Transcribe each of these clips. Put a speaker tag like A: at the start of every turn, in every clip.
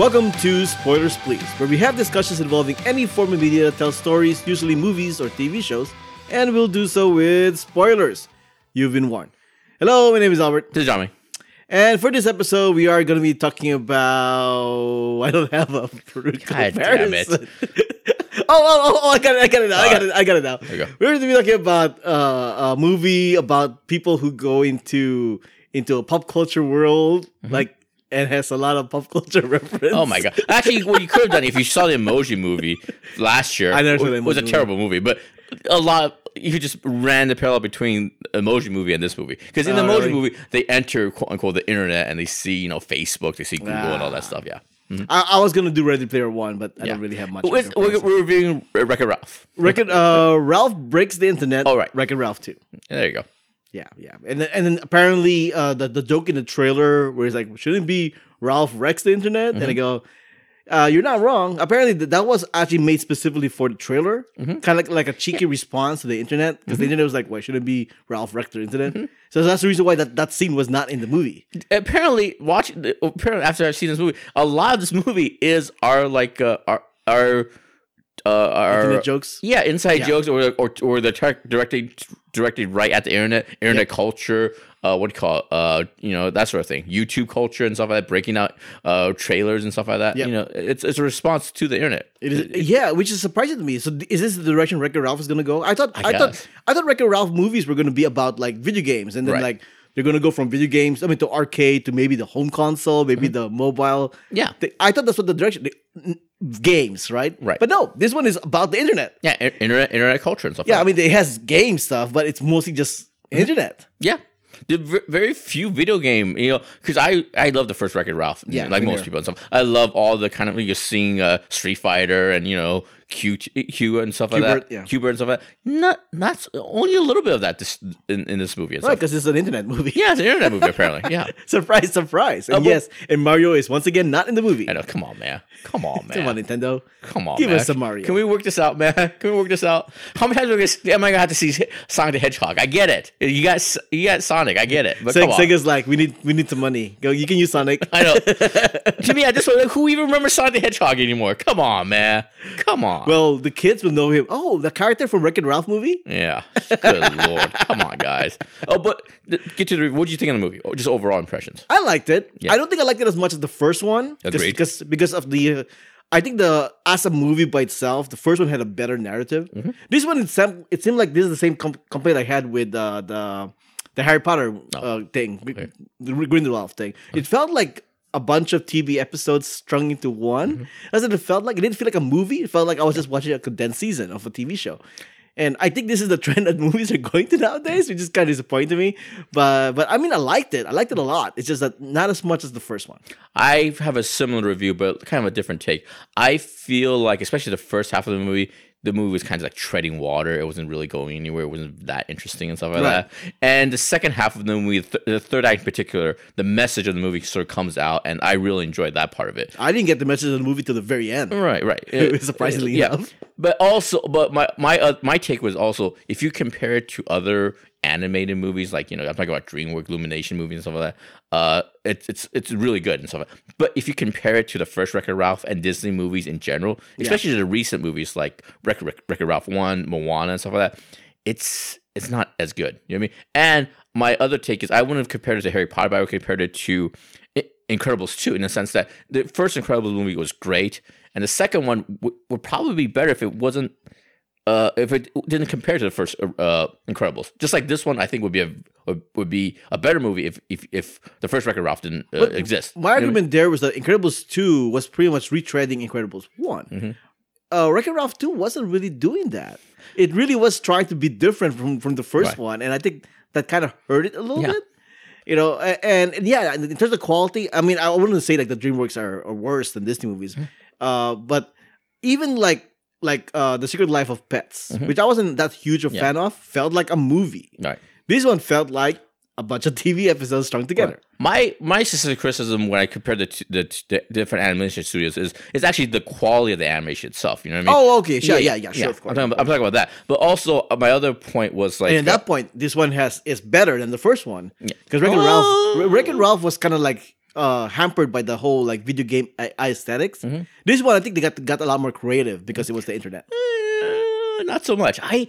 A: Welcome to Spoilers Please, where we have discussions involving any form of media that tells stories, usually movies or TV shows, and we'll do so with spoilers. You've been warned. Hello, my name is Albert,
B: This is Johnny.
A: and for this episode, we are going to be talking about. I don't have a
B: God damn it.
A: oh, oh, oh, oh, I got it, I got it now, I got it, I got it now.
B: you go.
A: We're going to be talking about uh, a movie about people who go into into a pop culture world, like, and has a lot of pop culture reference.
B: Mm-hmm. Oh my god! Actually, what you could have done if you saw the Emoji movie last year,
A: I never saw the
B: it was a
A: Emoji
B: terrible movie, but a lot. Of, you just ran the parallel between Emoji movie and this movie because in the
A: Oh,
B: Emoji
A: really?
B: movie they enter quote unquote the internet and they see you know Facebook, they see Google and all that
A: Ah.
B: stuff. Yeah,
A: I, I was gonna do Ready Player One, but I
B: yeah.
A: don't really have much.
B: We're, we're, we're reviewing Wreck-It Ralph.
A: Wreck-It, uh, Ralph breaks the internet.
B: All right.
A: Wreck-It Ralph too.
B: There you go.
A: Yeah, yeah, and then, and then apparently uh, the the joke in the trailer where he's like, shouldn't it be Ralph wrecks the internet, and I go. Uh, you're not wrong. Apparently, th- that was actually made specifically for the trailer, kind of like, like a cheeky response to the internet, because the internet was like, "Why shouldn't it be Ralph wrecked the internet?" So that's the reason why that, that scene was not in the movie.
B: apparently watching apparently after I've seen this movie, a lot of this movie is our like uh, our our uh,
A: Internet jokes.
B: yeah inside
A: Yeah.
B: jokes or or or the tar- directed directed right at the internet internet culture. Uh, what call it? Uh, you know that sort of thing. YouTube culture and stuff like that. Breaking out uh trailers and stuff like that.
A: Yep.
B: You know, it's it's a response to the internet.
A: It is, yeah, which is surprising to me. So, is this the direction Wreck-It Ralph is going to go? I thought, I, thought. I thought Wreck-It Ralph movies were going to be about like video games, and then
B: Right.
A: like they're going to go from video games, I mean, to arcade to maybe the home console, maybe
B: Mm-hmm.
A: the mobile.
B: Yeah.
A: I thought that's what the direction. Games, right?
B: Right.
A: But no, this one is about the internet.
B: Yeah, internet internet culture and stuff.
A: Yeah, I mean, it has game stuff, but it's mostly just
B: Mm-hmm.
A: internet.
B: Yeah. The very few video game, you know, because I I love the first Wreck-It Ralph,
A: Yeah,
B: like most people and stuff. I love all the kind of you're seeing uh, Street Fighter and you know Q Q and stuff like that,
A: yeah.
B: And stuff like that. Not not only a little bit of that this, in, in this movie.
A: Right, because it's an internet movie.
B: Yeah, it's an internet movie apparently. Yeah,
A: surprise, surprise. And
B: Uh,
A: yes, and Mario is once again not in the movie.
B: I know. Come on, man. Come on, man.
A: Come on, Nintendo.
B: Come on,
A: Give
B: man.
A: us some Mario.
B: Can we work this out, man? Can we work this out? How many times are we gonna, am I gonna have to see Sonic the Hedgehog? I get it. You got you got Sonic. I get it. But on.
A: Sega's like, we need we need some money. Go, you can use Sonic.
B: I know. to me, at this point, like, who even remembers Sonic the Hedgehog anymore? Come on, man. Come on.
A: Well, the kids will know him. Oh, the character from Wreck-It Ralph movie.
B: yeah. Good lord. Come on, guys. Oh, but get to the. What did you think of the movie? Oh, just overall impressions.
A: I liked it.
B: Yeah.
A: I don't think I liked it as much as the first one.
B: Agreed.
A: Because because of the, uh, I think the as a movie by itself, the first one had a better narrative.
B: Mm-hmm.
A: This one, it seemed, it seemed like this is the same com- complaint I had with uh, the the Harry Potter
B: Oh.
A: uh, thing, the Grindelwald thing. It felt like a bunch of TV episodes strung into one.
B: Mm-hmm.
A: That's what it felt like. It didn't feel like a movie. It felt like I was just watching a condensed season of a TV show. And I think this is the trend that movies are going to nowadays, which is kind of disappointing to me. But but I mean, I liked it. I liked it a lot. It's just that not as much as the first one.
B: I have a similar review, but kind of a different take. I feel like, especially the first half of the movie, the movie was kind of like treading water. It wasn't really going anywhere. It wasn't that interesting and stuff like
A: Right.
B: that. And the second half of the movie, th- the third act in particular, the message of the movie sort of comes out, and I really enjoyed that part of it.
A: I didn't get the message of the movie till the very end.
B: Right, right.
A: Surprisingly
B: yeah.
A: enough.
B: But also, but my my uh, my take was also if you compare it to other animated movies, like you know, I'm talking about DreamWorks Illumination movies and stuff like that. Uh, it's it's it's really good and stuff. Like that. But if you compare it to the first Wreck-It Ralph and Disney movies in general, especially the recent movies like Record Wreck-It Ralph One, Moana, and stuff like that, it's it's not as good. You know what I mean? And my other take is I wouldn't have compared it to Harry Potter, but I would compare it to Incredibles 2 in the sense that the first Incredibles movie was great, and the second one w- would probably be better if it wasn't. Uh, if it didn't compare to the first uh, Incredibles, just like this one, I think would be a would- be a better movie if if, if the first Wreck-It Ralph didn't uh, exist.
A: My argument there was that Incredibles 2 was pretty much retreading Incredibles one
B: Mm-hmm.
A: Uh, Wreck-It Ralph 2 wasn't really doing that. It really was trying to be different from, from the first
B: Right.
A: one. And I think that kind of hurt it a little
B: Yeah.
A: bit. You know, and, and yeah, in terms of quality, I mean, I wouldn't say like the DreamWorks are, are worse than Disney movies,
B: Mm-hmm.
A: uh, but even like like uh, the Secret Life of Pets, which I wasn't that huge a
B: Mm-hmm. Yeah.
A: fan of, felt like a movie.
B: Right.
A: This one felt like a bunch of TV episodes strung together.
B: My my specific criticism when I compare the, t- the, t- the different animation studios is is actually the quality of the animation itself. You know what I mean?
A: Oh, okay, sure, yeah, yeah, sure, of course.
B: I'm talking, about, I'm talking about that. But also, uh, my other point was like,
A: And at that point, this one has is better than the first one because Wreck-It
B: Oh.
A: Ralph, Rick and Ralph was kind of like uh, hampered by the whole like video game aesthetics.
B: Mhm.
A: This one, I think they got got a lot more creative because it was the internet.
B: Eh, not so much. I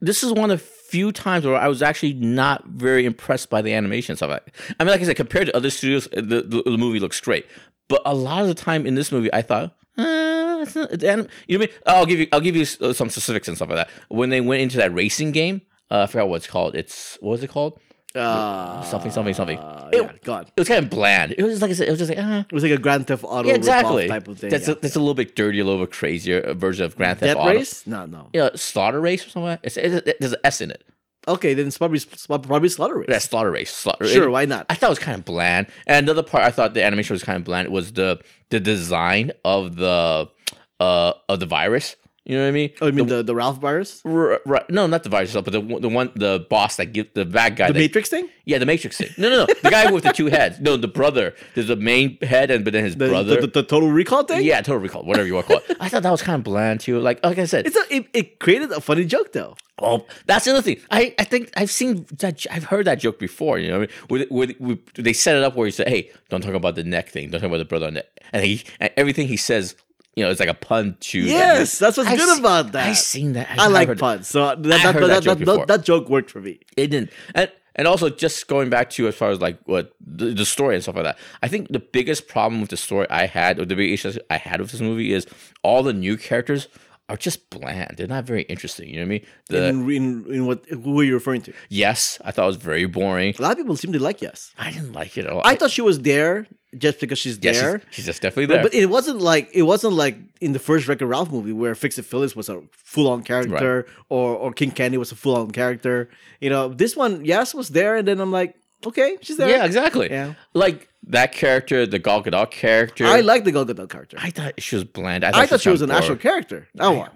B: this is one of few times where I was actually not very impressed by the animation stuff. I I mean, like I said, compared to other studios, uh, the, the, the movie looks great. But a lot of the time in this movie, I thought, uh, it's not, it's anim-" you know what I mean? I'll give you, I'll give you uh, some specifics and stuff like that. When they went into that racing game, uh, I forgot what it's called. It's what was it called?
A: Uh,
B: Something, something, something.
A: uh,
B: It-
A: yeah, God.
B: It was kind of bland. It was just like I said, it was just like, ah,
A: It was like a Grand Theft Auto
B: yeah, exactly.
A: type of thing.
B: That's
A: yeah.
B: a, that's a little bit dirty, a little bit crazier uh, version of Grand Theft
A: Death
B: Auto.
A: Race? No, no.
B: Yeah, Slaughter Race or something. It's, it, it, there's an S in it.
A: Okay, then it's probably probably Slaughter Race.
B: That's Slaughter Race. Slaughter,
A: Sure,
B: it-
A: why not?
B: I thought it was kind of bland. And another part I thought the animation was kind of bland was the the design of the uh of the virus. You know what I mean?
A: Oh, you mean the, the Ralph virus?
B: R- right, no, not the virus itself, but the the one the boss that give the bad guy.
A: The
B: that,
A: Matrix thing?
B: yeah, the Matrix thing. No, no, no, the guy with the two heads. No, the brother. There's the main head, and but then his
A: The,
B: brother.
A: the, the, the Total Recall thing?
B: yeah, total recall, whatever you want to call it. I thought that was kind of bland too. Like, like I said,
A: It's a, it, it created a funny joke though.
B: Oh, that's another thing. I, I think I've seen that. I've heard that joke before. You know, what I mean? where, where, where they set it up where he said, "Hey, don't talk about the neck thing. Don't talk about the brother on the." And he and everything he says, you know, it's like a pun to.
A: Yes, that's what's
B: I've
A: good about that.
B: I've seen that.
A: I
B: I've
A: like
B: heard-
A: puns, so that that, that,
B: that joke
A: that, that joke worked for me.
B: It didn't. And and also just going back to as far as like what the, the story and stuff like that. I think the biggest problem with the story I had, or the biggest issue I had with this movie, is all the new characters are just bland. They're not very interesting. You know what I mean? The
A: in, in, in what who are you referring to?
B: yes, I thought it was very boring.
A: A lot of people seem to like yes.
B: I didn't like it at all.
A: I thought she was there just because she's
B: yeah,
A: there.
B: she's, she's just definitely there.
A: but it wasn't like it wasn't like in the first Wreck-It Ralph movie where Fix It Felix was a full on character or or King Candy was a full on character. You know, this one, yes, was there, and then I'm like, okay, she's there.
B: Yeah, exactly.
A: Yeah.
B: Like that character, the Gal Gadot character.
A: I like the Gal Gadot character. I,
B: I thought she was bland. I
A: thought she was an actual character. That one.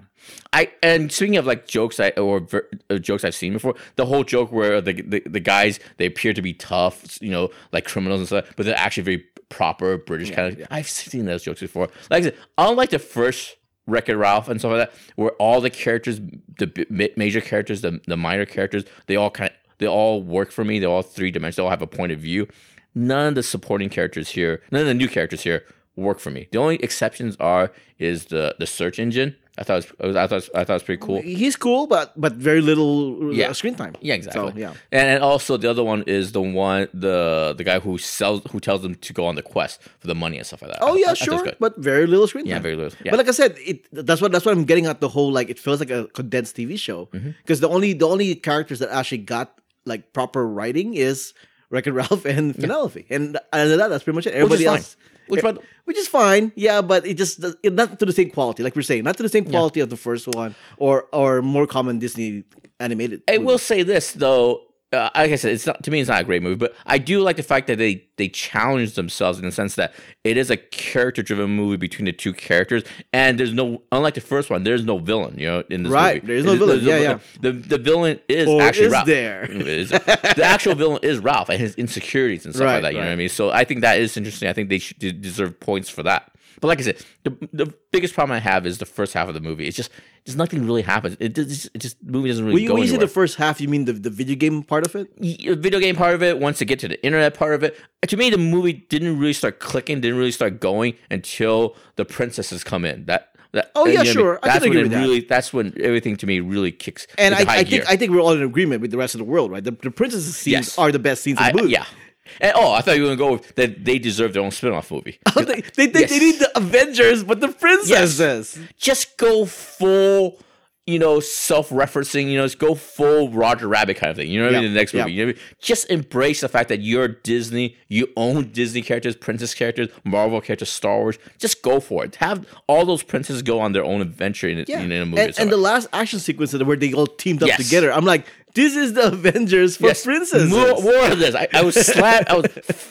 B: I and speaking of like jokes I or ver, uh, jokes I've seen before, the whole joke where the, the the guys they appear to be tough, you know, like criminals and stuff, but they're actually very proper British kind of. I've seen those jokes before. Like I said, unlike the first Wreck It Ralph and stuff like that, where all the characters, the major characters, the the minor characters, they all kind of they all work for me. They're all three dimensional. They all have a point of view. None of the supporting characters here, none of the new characters here work for me. The only exceptions are is the the search engine. I thought it was, I thought it was, I thought it was pretty cool.
A: He's cool, but but very little uh,
B: Yeah.
A: screen time.
B: Yeah, exactly.
A: So, yeah.
B: and, and also the other one is the one the the guy who sells who tells them to go on the quest for the money and stuff like that.
A: Oh
B: I- I
A: yeah,
B: was
A: sure, but very little screen time.
B: yeah, very little. Yeah.
A: But like I said, it that's what that's what I'm getting at. The whole like it feels like a condensed TV show
B: Mm-hmm.
A: because the only the only characters that actually got like proper writing is Wreck It Ralph and Penelope, and other than that, that's pretty much it.
B: Which is
A: Everybody
B: fine.
A: else,
B: Which, eh, by the-
A: which is fine, yeah, but it just it, not to the same quality, like we're saying, not to the same quality of the first one or or more common Disney animated.
B: I
A: movies.
B: will say this though. Uh, like I said, it's not to me. It's not a great movie, but I do like the fact that they they challenge themselves in the sense that it is a character driven movie between the two characters, and there's no unlike the first one. There's no villain, you know, in this
A: Right,
B: movie.
A: there is no villain. Yeah, yeah.
B: The the villain is
A: Or
B: actually
A: is
B: Ralph.
A: there?
B: The actual villain is Ralph and his insecurities and stuff
A: Right,
B: like that. You know what I mean? So I think that is interesting. I think they should deserve points for that. But like I said, the, the biggest problem I have is the first half of the movie. It's just just nothing really happens. It just, it just the movie doesn't really
A: When you,
B: go
A: when you say the first half, you mean the, the video game part of it?
B: y- video game part of it, once to get to the internet part of it. To me, the movie didn't really start clicking, didn't really start going until the princesses come in. That that
A: Oh, yeah,
B: what I mean?
A: sure. I
B: That's
A: can
B: when it
A: with that.
B: That's when everything to me really kicks.
A: And I, I think I think we're all in agreement with the rest of the world, right? The, the princesses scenes
B: Yes.
A: are the best scenes in the movie.
B: yeah. And oh, I thought you were gonna go with that. They deserve their own spin-off movie.
A: Oh, they, they, they,
B: Yes.
A: they need the Avengers, but the princesses.
B: Just go full. You know, self-referencing. You know, just go full Roger Rabbit kind of thing. You know what I mean? In the next movie, you know I mean? Just embrace the fact that you're Disney. You own Disney characters, princess characters, Marvel characters, Star Wars. Just go for it. Have all those princesses go on their own adventure in,
A: Yeah.
B: in, in a movie.
A: and, and the last action sequence where they all teamed up
B: Yes.
A: together, I'm like, this is the Avengers for
B: Yes,
A: princesses.
B: More, more of this. I, I was slap. I was,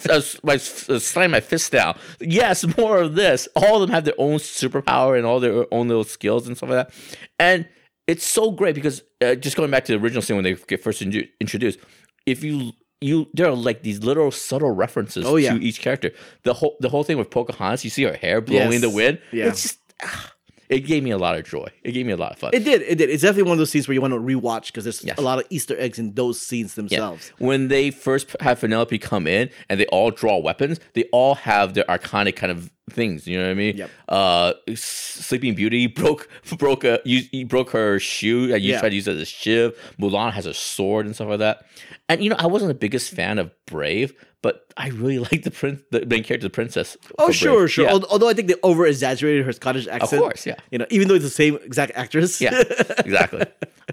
B: I was, I was uh, slamming my fist down. Yes, more of this. All of them have their own superpower and all their own little skills and stuff like that. And it's so great because uh, just going back to the original scene when they get first inju- introduced, if you you there are like these little subtle references
A: Oh, yeah.
B: to each character. The whole the whole thing with Pocahontas, you see her hair blowing in the wind.
A: Yeah.
B: It's just. ah, it gave me a lot of joy. It gave me a lot of fun.
A: It did. It did. It's definitely one of those scenes where you want to rewatch because there's
B: Yes.
A: a lot of Easter eggs in those scenes
B: Yeah.
A: themselves.
B: When they first have Penelope come in and they all draw weapons, they all have their iconic kind of things. You know what I mean?
A: Yep.
B: Uh, Sleeping Beauty broke broke a you, you broke her shoe. And you
A: Yeah.
B: tried to use it as a shiv. Mulan has a sword and stuff like that. And you know, I wasn't the biggest fan of Brave, but I really like the prince, the main character, the princess.
A: Oh, sure,
B: Brave.
A: sure.
B: Yeah.
A: Although I think they over exaggerated her Scottish accent.
B: Of course, yeah.
A: You know, even though it's the same exact actress.
B: Yeah, exactly.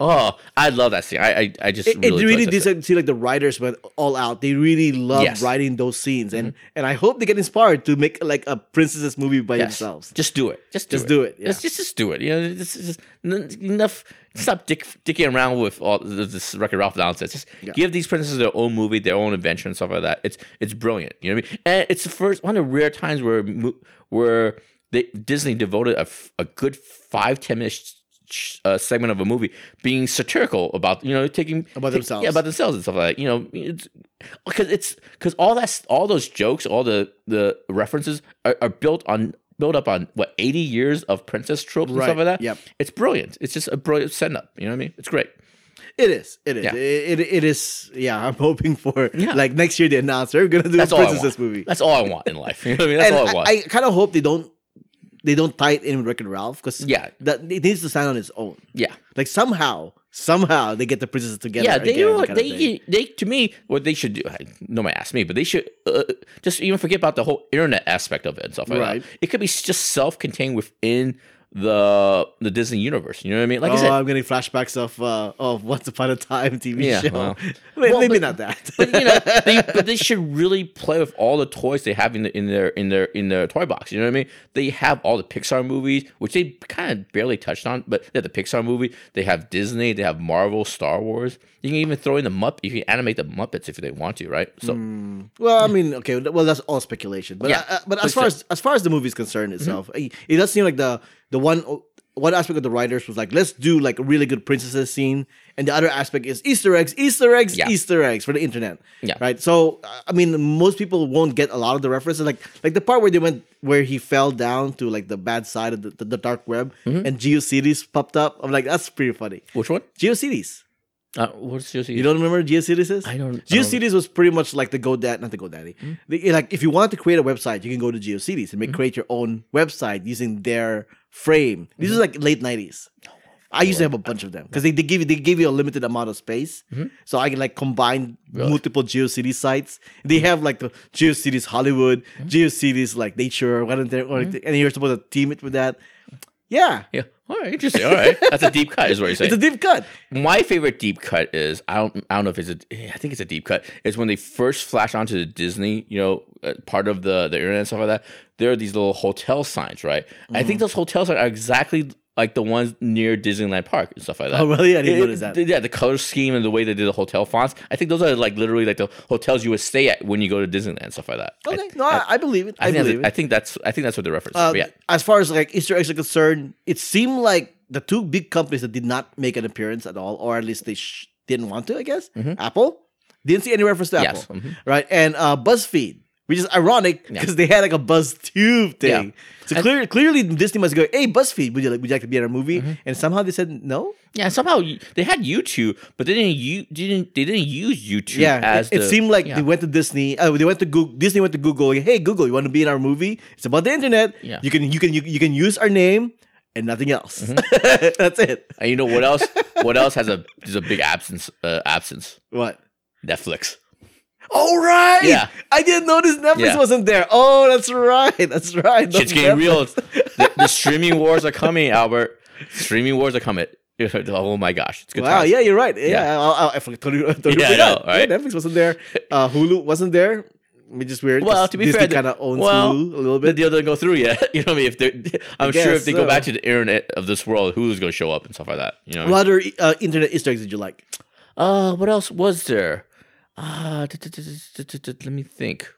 B: Oh, I love that scene. I I, I just
A: It, it
B: really,
A: really did see like the writers went all out. They really love
B: Yes. Mm-hmm.
A: writing those scenes, and and I hope they get inspired to make like a princesses movie by
B: Yes.
A: themselves.
B: Just do it. Just do
A: Just
B: it.
A: do it, yeah.
B: Just, just just do it. You know, this is just enough. Stop dick, dicking around with all this, Record Ralph nonsense. Just
A: Yeah.
B: give these princesses their own movie, their own adventure, and stuff like that. It's it's brilliant. You know what I mean? And it's the first one of the rare times where where they, Disney devoted a, a good five ten minute sh- sh- uh, segment of a movie being satirical about you know taking
A: About themselves.
B: yeah about themselves and stuff like that. You know, because it's because all that's all those jokes, all the the references are, are built on built up on what eighty years of princess tropes and stuff like that.
A: yep.
B: it's brilliant. It's just a brilliant setup. You know what I mean? It's great.
A: It is. It is.
B: Yeah.
A: It, it, it is. Yeah, I'm hoping for
B: Yeah.
A: like next year they announce they're gonna do
B: That's
A: a
B: all I
A: princesses movie.
B: That's all I want in life. You know what I mean? That's
A: and
B: all I want.
A: I, kind of hope they don't they don't tie it in with Wreck It Ralph because
B: Yeah.
A: that it needs to stand on its own.
B: yeah.
A: Like somehow, somehow they get the princesses together.
B: Yeah, they
A: again,
B: do what they they to me what they should do. I, nobody asked me, but they should uh, just even forget about the whole internet aspect of it and stuff like
A: Right.
B: that. It could be just self-contained within the the Disney universe. You know what I mean? Like I
A: oh,
B: said,
A: I'm getting flashbacks of uh, of Once Upon a Time TV
B: Yeah,
A: show.
B: well.
A: May-
B: Well,
A: Maybe
B: but-
A: not that.
B: but you know, they, but they should really play with all the toys they have in, the, in their in their in their toy box. You know what I mean? They have all the Pixar movies, which they kind of barely touched on, but they have the Pixar movie. They have Disney. They have Marvel, Star Wars. You can even throw in the Mupp. You can animate the Muppets if they want to, right? So
A: Well, I mean, okay, well that's all speculation. But
B: Yeah.
A: but
B: But
A: as far as as far as the movie's concerned itself, it, it does seem like the the one one aspect of the writers was like, let's do like a really good princesses scene, and the other aspect is Easter eggs, Easter eggs,
B: Yeah.
A: Easter eggs for the internet.
B: Yeah.
A: Right. So I mean, most people won't get a lot of the references, like like the part where they went where he fell down to like the bad side of the, the, the dark web,
B: Mm-hmm.
A: and GeoCities popped up. I'm like, that's pretty funny.
B: which one?
A: GeoCities.
B: Uh, what's your
A: You don't remember GeoCities is?
B: I don't- I don't-
A: GeoCities was pretty much like the GoDaddy, not the GoDaddy. The- like if you want to create a website, you can go to GeoCities and make create your own website using their frame. These are mm-hmm. like late nineties. I used to have a bunch of them because they, they give you they give you a limited amount of space, mm-hmm. so I can like combine multiple GeoCities sites. They have like the GeoCities Hollywood, mm-hmm. GeoCities like nature, or whatever, or, and you're supposed to team it with that. Yeah,
B: Yeah. All right. Interesting. All right. That's a deep cut, is what you're saying.
A: it's a deep cut.
B: My favorite deep cut is I don't I don't know if it's a I think it's a deep cut. Is when they first flash onto the Disney, you know, uh, part of the the internet and stuff like that. There are these little hotel signs, right? I
A: Mm-hmm.
B: think those hotels are exactly like the ones near Disneyland Park and stuff like that.
A: Oh, really? I didn't
B: It-
A: notice that.
B: Yeah, the color scheme and the way they did the hotel fonts. I think those are like literally like the hotels you would stay at when you go to Disneyland and stuff like that. I-
A: Okay, no, I, I believe it. I,
B: I, think
A: believe
B: that's,
A: it.
B: I think that's I think that's what the reference.
A: Uh.
B: But yeah.
A: As far as like Easter eggs are concerned, it seemed like the two big companies that did not make an appearance at all, or at least they sh- didn't want to. I guess Apple didn't see any reference to
B: Mm-hmm. Yes,
A: Apple,
B: mhm.
A: right? And uh, BuzzFeed, which is ironic
B: Yeah.
A: because they had like a BuzzTube thing.
B: Yeah.
A: So clearly, clearly Disney must go, "Hey, BuzzFeed, would you like would you like to be in our movie?"
B: Mm-hmm.
A: And somehow they said no.
B: Yeah, somehow they had YouTube, but they didn't use didn't they didn't use YouTube
A: Yeah, it
B: the-
A: seemed like
B: yeah.
A: they went to Disney. Uh, they went to Google. Disney went to Google. Hey, Google, you want to be in our movie? It's about the internet.
B: Yeah.
A: You can you can you, you can use our name and nothing else.
B: Mm-hmm.
A: That's it.
B: And you know what else? what else has a is a big absence? Uh, absence.
A: What?
B: Netflix.
A: Oh right.
B: Yeah.
A: I didn't notice Netflix
B: Yeah.
A: wasn't there. Oh, that's right. That's right.
B: Shit's getting real. The, the streaming wars are coming, Albert. Streaming wars are coming. Oh my gosh, it's good.
A: Wow.
B: times.
A: Yeah, you're right. Yeah,
B: Yeah.
A: I, I, I forgot- totally, totally
B: Yeah, I know, right?
A: Yeah, Netflix wasn't there. Uh, Hulu wasn't there. Which is weird.
B: Well, to be
A: Disney
B: fair,
A: kind of owns
B: well,
A: Hulu a little bit.
B: The deal doesn't go through yet. You know what I mean? If I'm sure if they go back to the internet of this world, who's going to show up and stuff like that. You know. What I mean?
A: other uh, internet Easter eggs did you like?
B: Uh, what else was there? Uh, d- let me think.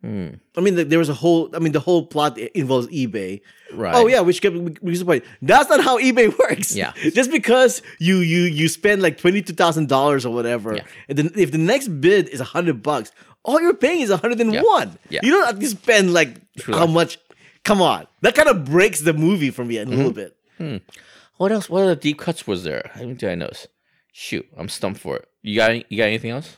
B: Hmm.
A: I mean, there was a whole. I mean, the whole plot involves eBay.
B: Right.
A: Oh yeah, which kept me disappointed. That's not how eBay works.
B: Yeah.
A: just because you you you spend like twenty two thousand dollars or whatever,
B: Yeah.
A: and then if the next bid is a hundred bucks, all you're paying is a hundred and one.
B: Yeah.
A: You don't have to spend like
B: True
A: how much come on, that kind of breaks the movie for me a
B: Mm-hmm.
A: little bit. Hmm.
B: What else? What other deep cuts was there? I did I notice? Shoot, I'm stumped for it. You got any, you got anything else?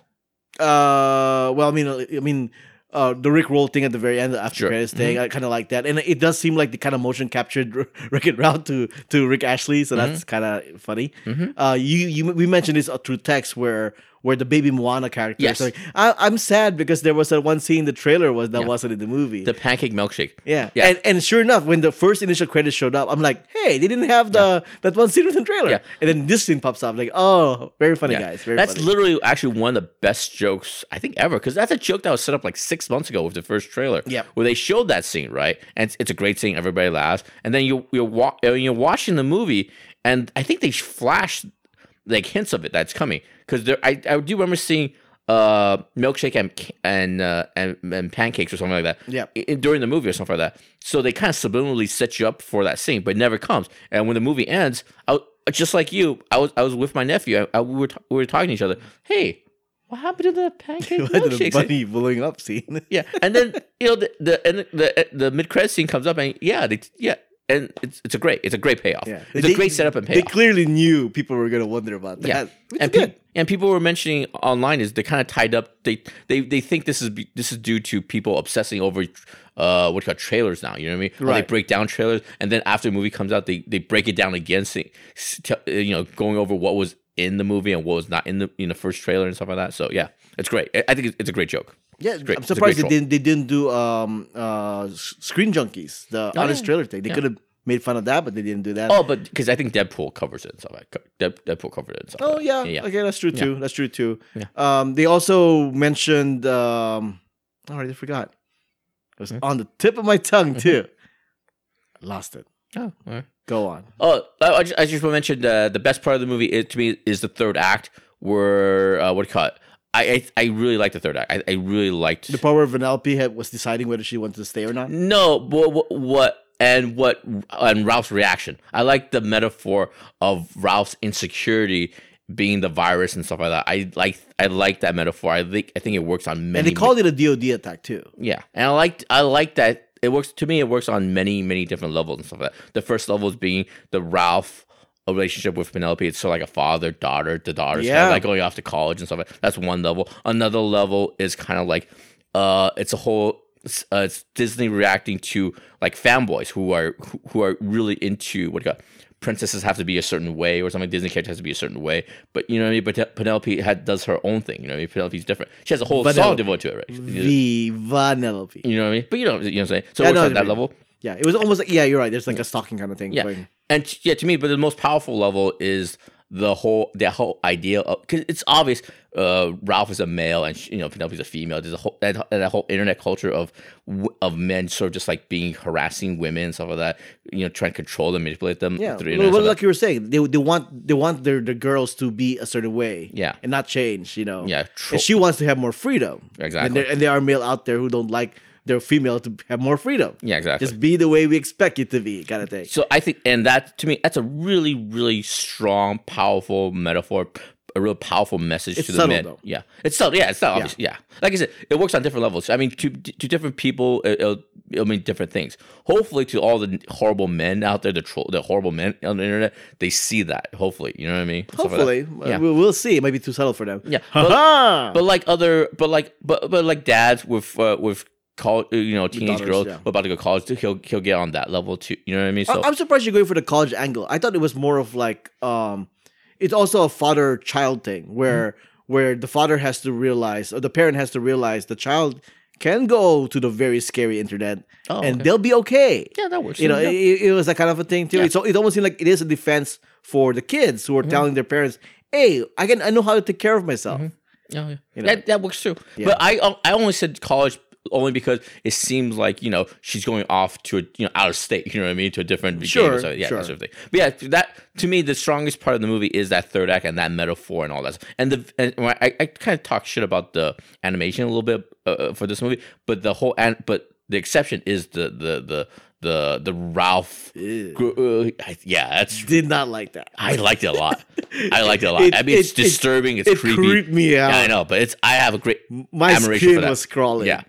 A: Uh, well, I mean, uh, I mean, uh, the Rick Roll thing at the very end, the after
B: Sure.
A: credits thing, I kind of like that, and it does seem like the kind of motion captured Rick It Ralph to to Rick Astley, so that's kind of funny.
B: Mhm.
A: Uh, you you we mentioned this through text where where the baby Moana character.
B: Yes.
A: is like, I, I'm sad because there was that one scene in the trailer was that
B: Yeah.
A: wasn't in the movie.
B: The pancake milkshake.
A: yeah.
B: Yeah.
A: And, and sure enough, when the first initial credits showed up, I'm like, hey, they didn't have the that one scene in the trailer.
B: Yeah.
A: And then this scene pops up, like, oh, very funny,
B: Yeah.
A: guys. Very
B: that's
A: funny.
B: literally actually one of the best jokes I think ever because that's a joke that was set up like six months ago with the first trailer.
A: Yep.
B: where they showed that scene right, and it's, it's a great scene. Everybody laughs, and then you you're wa- uh, you're watching the movie, and I think they flash like hints of it that's coming because there I, I do remember seeing uh milkshake and and uh, and, and pancakes or something like that.
A: Yep.
B: i- during the movie or something like that. So they kind of subliminally set you up for that scene, but it never comes. And when the movie ends, I, just like you, I was I was with my nephew. I, I- we were t- we were talking to each other. Hey, what happened to the pancake
A: did the
B: milkshake?
A: bunny blowing up scene.
B: Yeah, and then you know the the and the, the mid credit scene comes up, and yeah, they, yeah, and it's it's a great it's a great payoff.
A: Yeah.
B: It's
A: They-
B: a great setup and payoff.
A: They clearly knew people were gonna wonder about that.
B: Yeah, and pe- and people were mentioning online is they kind of tied up. They they they think this is be- this is due to people obsessing over uh what you call trailers now. You know what I mean? Or They break down trailers, and then after the movie comes out, they they break it down again, see, you know, going over what was in the movie and what was not in the in the first trailer and stuff like that. So yeah, it's great. I think it's, a great joke.
A: Yeah, it's
B: great.
A: I'm surprised they
B: great
A: didn't. They didn't do um uh Screen Junkies, the
B: Oh,
A: honest
B: yeah.
A: trailer thing. They
B: Yeah.
A: could have made fun of that, but they didn't do that.
B: Oh, but because I think Deadpool covers it and stuff. Deadpool covered it. And stuff
A: Oh yeah.
B: yeah.
A: Okay, that's true too. That's true too. Um, they also mentioned. Um, I already forgot. It was
B: Hmm.
A: on the tip of my tongue too. Lost it.
B: Oh, all right.
A: Go on.
B: Oh, I just, I just want to mention uh, the best part of the movie is, to me is the third act where uh, what do you call it? I, I I really like the third act. I, I really liked
A: The part where Vanellope had, was deciding whether she wanted to stay or not.
B: no, but what, what and what and Ralph's reaction. I like the metaphor of Ralph's insecurity being the virus and stuff like that. I like I like that metaphor. I think I think it works on many.
A: And they called it a DoD attack too.
B: Yeah, and I liked I like that it works to me. It works on many many different levels and stuff like that. The first level is being the Ralph relationship with Penelope. It's sort of like a father daughter. The daughter's kind
A: Yeah.
B: of like going off to college and stuff. like That's one level. Another level is kind of like uh, it's a whole. It's, uh, it's Disney reacting to like fanboys who are who, who are really into what got. Princesses have to be a certain way, or something. Disney character has to be a certain way, but you know what I mean. But Penelope had, does her own thing. You know what I mean. Penelope's different. She has a whole song
A: Vanellope.
B: devoted to it, right?
A: The Vanellope.
B: You know what I mean? But you know, you know what I'm saying. So
A: Yeah,
B: works
A: no,
B: at that
A: I-
B: level.
A: Yeah, it was almost like yeah, you're right. There's like a stalking kind of thing.
B: Yeah,
A: going.
B: and t- yeah, to me, but the most powerful level is the whole the whole idea of because it's obvious. Uh, Ralph is a male, and you know Penelope's a female. There's a whole that, that whole internet culture of of men sort of just like being harassing women and stuff like that. You know, trying to control them, manipulate them.
A: Yeah,
B: through
A: well, well, like you were saying, they they want they want their the girls to be a certain way.
B: Yeah.
A: and not change. You know.
B: Yeah, tro-
A: and she wants to have more freedom.
B: Exactly.
A: And there, and there are male out there who don't like their female to have more freedom.
B: yeah, exactly.
A: Just be the way we expect you to be, kind of thing.
B: So I think, and that to me, that's a really, really strong, powerful metaphor, a real powerful message
A: It's
B: to the
A: subtle,
B: men.
A: though.
B: Yeah, it's subtle. Yeah, it's not obvious. Yeah, like I said, it works on different levels. I mean, to to different people, it, it'll, it'll mean different things. Hopefully, to all the horrible men out there, the troll, the horrible men on the internet, they see that. Hopefully, you know what I mean.
A: Hopefully,
B: yeah.
A: we'll, we'll see. It might be too subtle for them.
B: Yeah, but- But like other, but like, but but like dads with uh, with college, you know, teenage girls
A: yeah.
B: who are about to go to college, he'll he'll get on that level too. You know what I mean? So
A: I- I'm surprised you're going for the college angle. I thought it was more of like um it's also a father child thing where
B: Mm-hmm.
A: where the father has to realize or the parent has to realize the child can go to the very scary internet
B: Oh,
A: and
B: okay.
A: they'll be okay.
B: yeah, that works.
A: You know,
B: Yeah.
A: it, it was that kind of a thing too.
B: Yeah.
A: So it almost seemed like it is a defense for the kids who are
B: Mm-hmm.
A: telling their parents, "Hey, I can I know how to take care of myself."
B: Oh, yeah.
A: You know?
B: that, that works too. But I I only said college only because it seems like you know she's going off to a you know out of state. You know what I mean to a different
A: Sure,
B: game. So, yeah,
A: sure.
B: that sort of thing. But yeah, that to me the strongest part of the movie is that third act and that metaphor and all that. And the and I, I kind of talk shit about the animation a little bit uh, for this movie, but the whole and but the exception is the the the the the Ralph. Uh, I- yeah, that's
A: Did not like that.
B: I liked it a lot. I liked it a lot.
A: It-
B: I mean, it's
A: it-
B: disturbing. It's
A: it
B: creepy.
A: creeped me out.
B: Yeah, I know, but it's I have a great
A: My
B: admiration for that.
A: was crawling.
B: Yeah,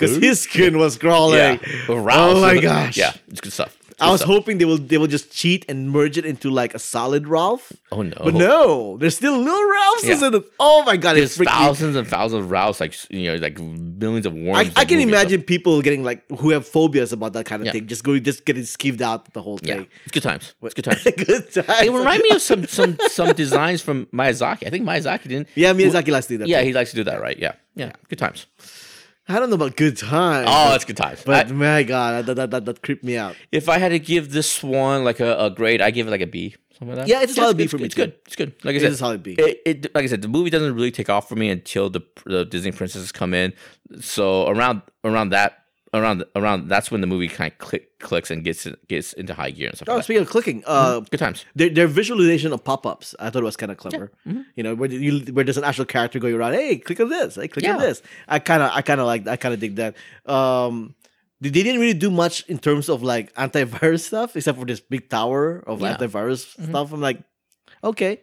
A: because his skin was crawling.
B: Yeah.
A: Oh my gosh.
B: Yeah, it's good stuff.
A: I
B: Good
A: was
B: stuff.
A: hoping they will they will just cheat and merge it into like a solid Ralph.
B: Oh no.
A: But no, there's still little Ralphs
B: Yeah.
A: in it. Oh my god,
B: There's
A: it's freaking.
B: thousands and thousands of Ralphs, like you know, like millions of worms.
A: I, I can imagine people getting like who have phobias about that kind of
B: Yeah.
A: thing, just going just getting skeeved out the whole
B: Yeah,
A: thing.
B: it's good times. It's good times.
A: Good times.
B: It remind me of some some some designs from Miyazaki. I think Miyazaki didn't.
A: Yeah, Miyazaki likes to do that.
B: Yeah, he likes to do that, right? Yeah, yeah, good times.
A: I don't know about good times.
B: Oh, it's good times.
A: but
B: I-
A: my god, that, that, that, that creeped me out.
B: if I had to give this one like a, a grade, I give it like a B. Something like that.
A: Yeah, it's a solid B
B: it's,
A: for me
B: It's
A: too.
B: good. It's good. Like I said, It's
A: a solid B.
B: It, it like I said, the movie doesn't really take off for me until the the Disney princesses come in. So around around that around around that's when the movie kind of click, clicks and gets gets into high gear and stuff.
A: Oh,
B: like that.
A: speaking of clicking, uh,
B: Good times.
A: their, their visualization of pop-ups, I thought it was kind of clever.
B: Mm-hmm.
A: You know, where you where there's an actual character going around. Hey, click on this. Hey, click on this. I kind of I kind of like I kind of dig that. Um, they, they didn't really do much in terms of like antivirus stuff, except for this big tower of
B: Yeah.
A: antivirus
B: Mm-hmm.
A: stuff. I'm like, okay,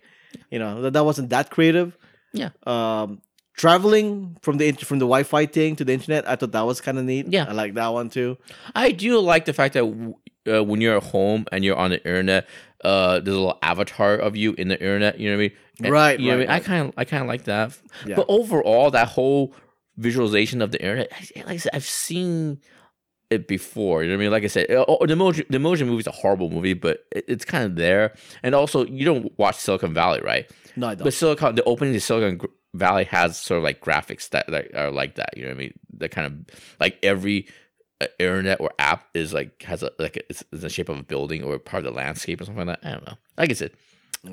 A: you know that, that wasn't that creative.
B: Yeah.
A: Um, traveling from the from the Wi-Fi thing to the internet, I thought that was kind of neat.
B: Yeah.
A: I like that one too.
B: I do like the fact that uh, when you're at home and you're on the internet, uh, there's a little avatar of you in the internet. You know what I mean? And-
A: Right,
B: You know what I
A: right.
B: I kind of, I kind of like that.
A: Yeah.
B: But overall, that whole visualization of the internet, like I said, I've seen it before. You know what I mean? Like I said, uh, oh, the emoji, the emoji movie is a horrible movie, but it, it's kind of there. And also, you don't watch Silicon Valley, right?
A: No, I don't.
B: But Silicon, the opening to Silicon Gr- Valley has sort of like graphics that, that are like that. You know what I mean? The kind of like every uh, internet or app is like has a like it's, it's the shape of a building or part of the landscape or something like that. I don't know. Like I said,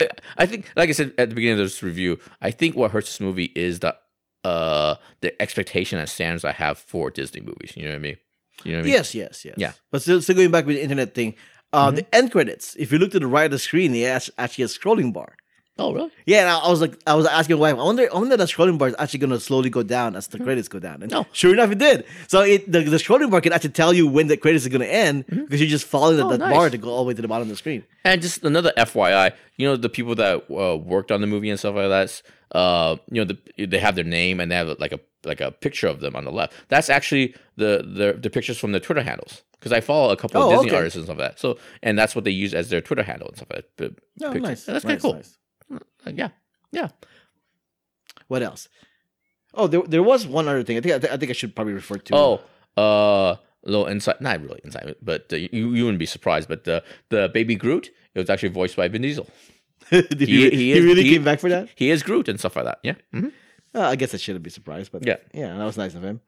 B: I- I think like I said at the beginning of this review, I think what hurts this movie is the uh the expectation and standards I have for Disney movies. You know what I mean? You know what I mean?
A: Yes, yes, yes.
B: Yeah.
A: But still, still going back with the internet thing, uh, the end credits. If you look to the right of the screen, it has actually a scrolling bar.
B: Oh really?
A: Yeah, and I, I was like, I was asking my wife, I wonder, I wonder that scrolling bar is actually going to slowly go down as the credits go down. And
B: No.
A: sure enough, it did. So it the, the scrolling bar can actually tell you when the credits are going to end because you're just following
B: Oh,
A: that
B: nice.
A: bar to go all the way to the bottom of the screen.
B: And just another FYI, you know the people that uh, worked on the movie and stuff like that. Uh, you know the, they have their name and they have like a like a picture of them on the left. That's actually the the, the pictures from the Twitter handles because I follow a couple
A: Oh,
B: of Disney
A: okay.
B: artists and stuff like that. So and that's what they use as their Twitter handle and stuff like that. The
A: Oh, nice.
B: That's
A: nice,
B: kind of cool.
A: nice.
B: Uh, yeah, yeah.
A: What else? Oh, there, there was one other thing. I think I, th- I think I should probably refer to.
B: Oh, uh, a little insight. Not really insight, but uh, you you wouldn't be surprised. But the the baby Groot, it was actually voiced by Vin Diesel.
A: did he,
B: he-
A: he,
B: he
A: really
B: he-
A: came back for that?
B: He is Groot and stuff like that. Yeah. Mhm.
A: Uh, I guess I shouldn't be surprised, but
B: Yeah.
A: yeah, that was nice of him.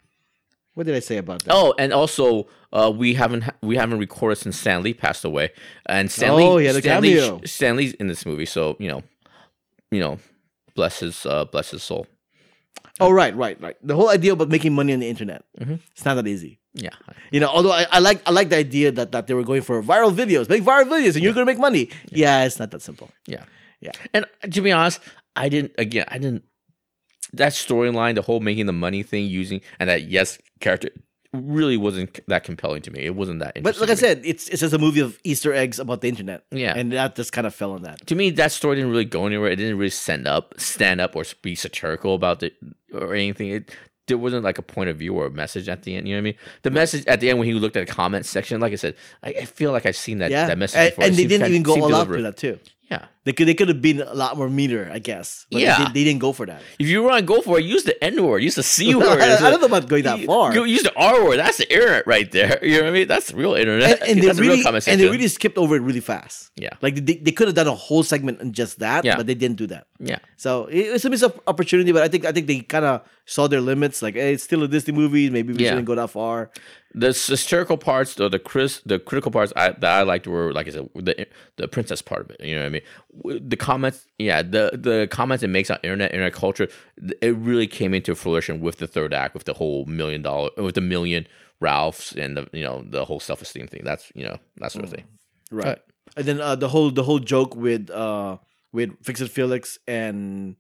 A: What did I say about that?
B: Oh, and also uh, we haven't ha- we haven't recorded since Stan Lee passed away, and Stan Lee,
A: Oh, he had a
B: Stan,
A: cameo.
B: Stan Lee's in this movie, so you know, you know, bless his uh, bless his soul.
A: Oh, right, right, right. The whole idea about making money on the internet.
B: Mhm.
A: It's not that easy.
B: Yeah,
A: You know, although I, I like I like the idea that, that they were going for viral videos, make viral videos, and you're gonna make money. Yeah, it's not that simple.
B: yeah,
A: Yeah.
B: And to be honest, I didn't. Again, I didn't. That storyline, the whole making the money thing, using and that yes character really wasn't that compelling to me. It wasn't that. Interesting.
A: But
B: Interesting
A: like I said, it's it's just a movie of Easter eggs about the internet.
B: Yeah.
A: and that just kind of fell on that.
B: to me, that story didn't really go anywhere. It didn't really stand up, stand up, or be satirical about it or anything. It there wasn't like a point of view or a message at the end. You know what I mean? The message at the end when he looked at the comment section, like I said, I, I feel like I've seen that
A: Yeah,
B: that message
A: and,
B: before.
A: and
B: It
A: they
B: seems
A: didn't
B: kind-
A: even go
B: seemed
A: all out
B: deliberate.
A: for that too.
B: Yeah.
A: They could they could have been a lot more meaner, I guess. But
B: Yeah.
A: they, they didn't go for that.
B: If you want to go for it, use the N word, use the C word.
A: I, I don't know about going that far.
B: you use the R word. That's the internet right there. You know what I mean? That's the real internet.
A: and, and they
B: That's the real
A: really and they really skipped over it really fast.
B: Yeah.
A: like they, they could have done a whole segment on just that,
B: Yeah.
A: but they didn't do that.
B: yeah.
A: So it, it's a missed op- opportunity, but I think I think they kind of saw their limits. Like, hey, it's still a Disney movie. Maybe we
B: Yeah.
A: shouldn't go that far.
B: The satirical parts, or the Chris, the critical parts I, that I liked were, like I said, the the princess part of it. You know what I mean? The comments, yeah, the the comments it makes on internet, internet culture, it really came into fruition with the third act, with the whole million dollar, with the million Ralphs and the you know the whole self esteem thing. That's you know that sort of thing.
A: Right. And then uh, the whole the whole joke with uh with Fix It Felix and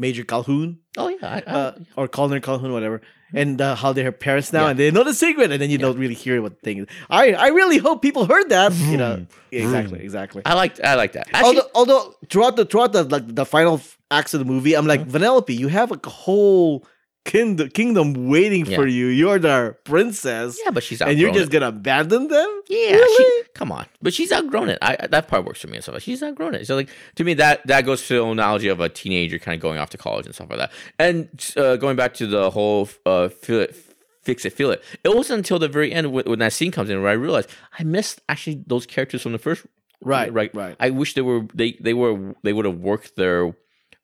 A: Major Calhoun,
B: Oh yeah, I, I,
A: uh, or Colonel Calhoun, whatever, and uh, how they're her parents now,
B: Yeah.
A: and they know the secret, and then you don't really hear what the thing is. I I really hope people heard that. You know, exactly, exactly.
B: I like I like that. Actually,
A: although, although throughout the throughout the like the final acts of the movie, I'm
B: Mm-hmm.
A: like Vanellope, you have a whole kingdom, kingdom waiting for you. You're their princess.
B: Yeah, but she's
A: and you're just
B: it.
A: gonna abandon them?
B: Yeah,
A: Really?
B: she, come on, but she's outgrown it. I I- that part works for me and stuff. like She's outgrown it. So like to me, that that goes to the analogy of a teenager kind of going off to college and stuff like that. And uh, going back to the whole uh, feel it, fix it, feel it. It wasn't until the very end when, when that scene comes in where I realized I missed actually those characters from the first.
A: Right,
B: right,
A: right.
B: I wish they were they they were they would have worked their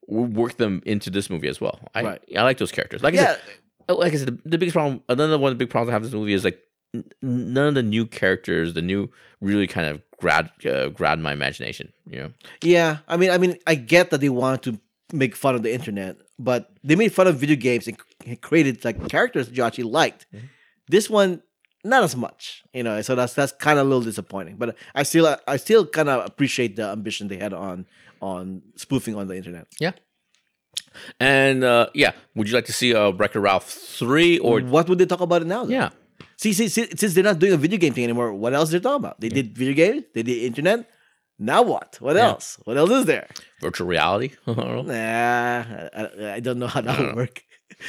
B: worked them into this movie as well. I
A: Right.
B: I like those characters. Like I said, Oh, like I said, the, the biggest problem, another one of the big problems I have with this movie is like n- none of the new characters, the new really kind of grad uh, grad my imagination. You know,
A: Yeah, I mean, I mean, I get that they want to make fun of the internet, but they made fun of video games and created like characters that you actually liked.
B: Mm-hmm.
A: This one, not as much, you know. So that's that's kind of a little disappointing. But I still, I still kind of appreciate the ambition they had on on spoofing on the internet. Yeah.
B: And uh, yeah, would you like to see a It Ralph three or
A: what would they talk about it now? then?
B: yeah?
A: See, see, see, since they're not doing a video game thing anymore, what else they're talking about? They did video games, they did internet. Now what? What
B: Yeah.
A: else? What else is there?
B: Virtual reality? I don't know.
A: Nah, I, I- don't know how that would work.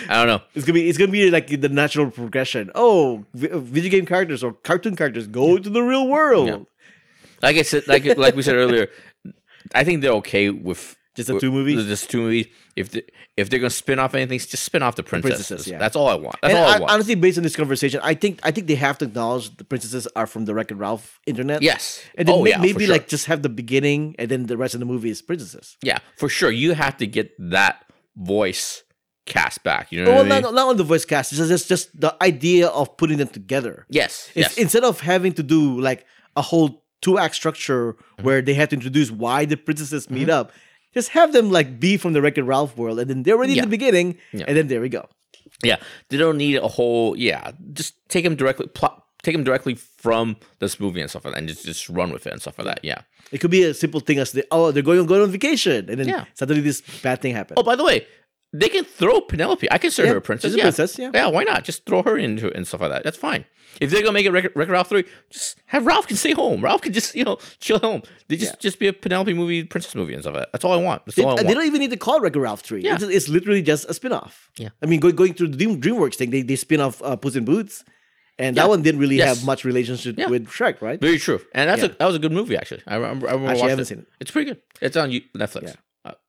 B: I don't know.
A: It's gonna be it's gonna be like the natural progression. Oh, video game characters or cartoon characters go to the real world.
B: Yeah. Like I said, like like we said earlier, I think they're okay with
A: Just the two movies?
B: Just two movies. If they, if they're gonna spin off anything, just spin off the princesses.
A: princesses, yeah.
B: That's all I want. That's
A: And
B: all I
A: I-
B: want.
A: honestly, based on this conversation, I think I think they have to acknowledge the princesses are from the Wreck-It Ralph internet.
B: yes.
A: and then
B: oh,
A: may-
B: yeah,
A: maybe
B: sure.
A: like just have the beginning and then the rest of the movie is princesses.
B: Yeah, for sure. You have to get that voice cast back. You know
A: well,
B: what I mean?
A: not, not on the voice cast. It's just just the idea of putting them together.
B: Yes. Yes.
A: Instead of having to do like a whole two act structure
B: Mm-hmm.
A: where they have to introduce why the princesses meet up, just have them like be from the Wreck-It Ralph world, and then they're already
B: Yeah.
A: in the beginning,
B: Yeah.
A: and then there we go.
B: yeah. They don't need a whole. Yeah. Just take them directly. Plot. Take them directly from this movie and stuff like that, and just just run with it and stuff like that. Yeah.
A: It could be a simple thing as they, oh they're going going on vacation, and then
B: Yeah.
A: suddenly this bad thing happens.
B: Oh, by the way, they can throw Penelope. I consider
A: Yeah,
B: her a princess.
A: she's a
B: yeah.
A: princess, yeah.
B: Yeah. Why not? Just throw her into it and stuff like that. That's fine. If they're gonna make it Wreck-It Ralph three, just have Ralph can stay home. Ralph can just you know chill home. They just just be a Penelope movie, princess movie and stuff like that. That's all I want. That's
A: They,
B: all I want.
A: they don't even need to call and Ralph 3.
B: Yeah.
A: It's, it's literally just a spin off.
B: Yeah.
A: I mean, going, going through the Dream, DreamWorks thing, they, they spin off uh, Puss in Boots, and
B: Yeah.
A: that one didn't really
B: Yes.
A: have much relationship
B: Yeah.
A: with Shrek, right?
B: Very true, and that's
A: Yeah.
B: a that was a good movie actually. I remember. I remember
A: Actually, I haven't
B: it.
A: seen it.
B: It's pretty good. It's on Netflix.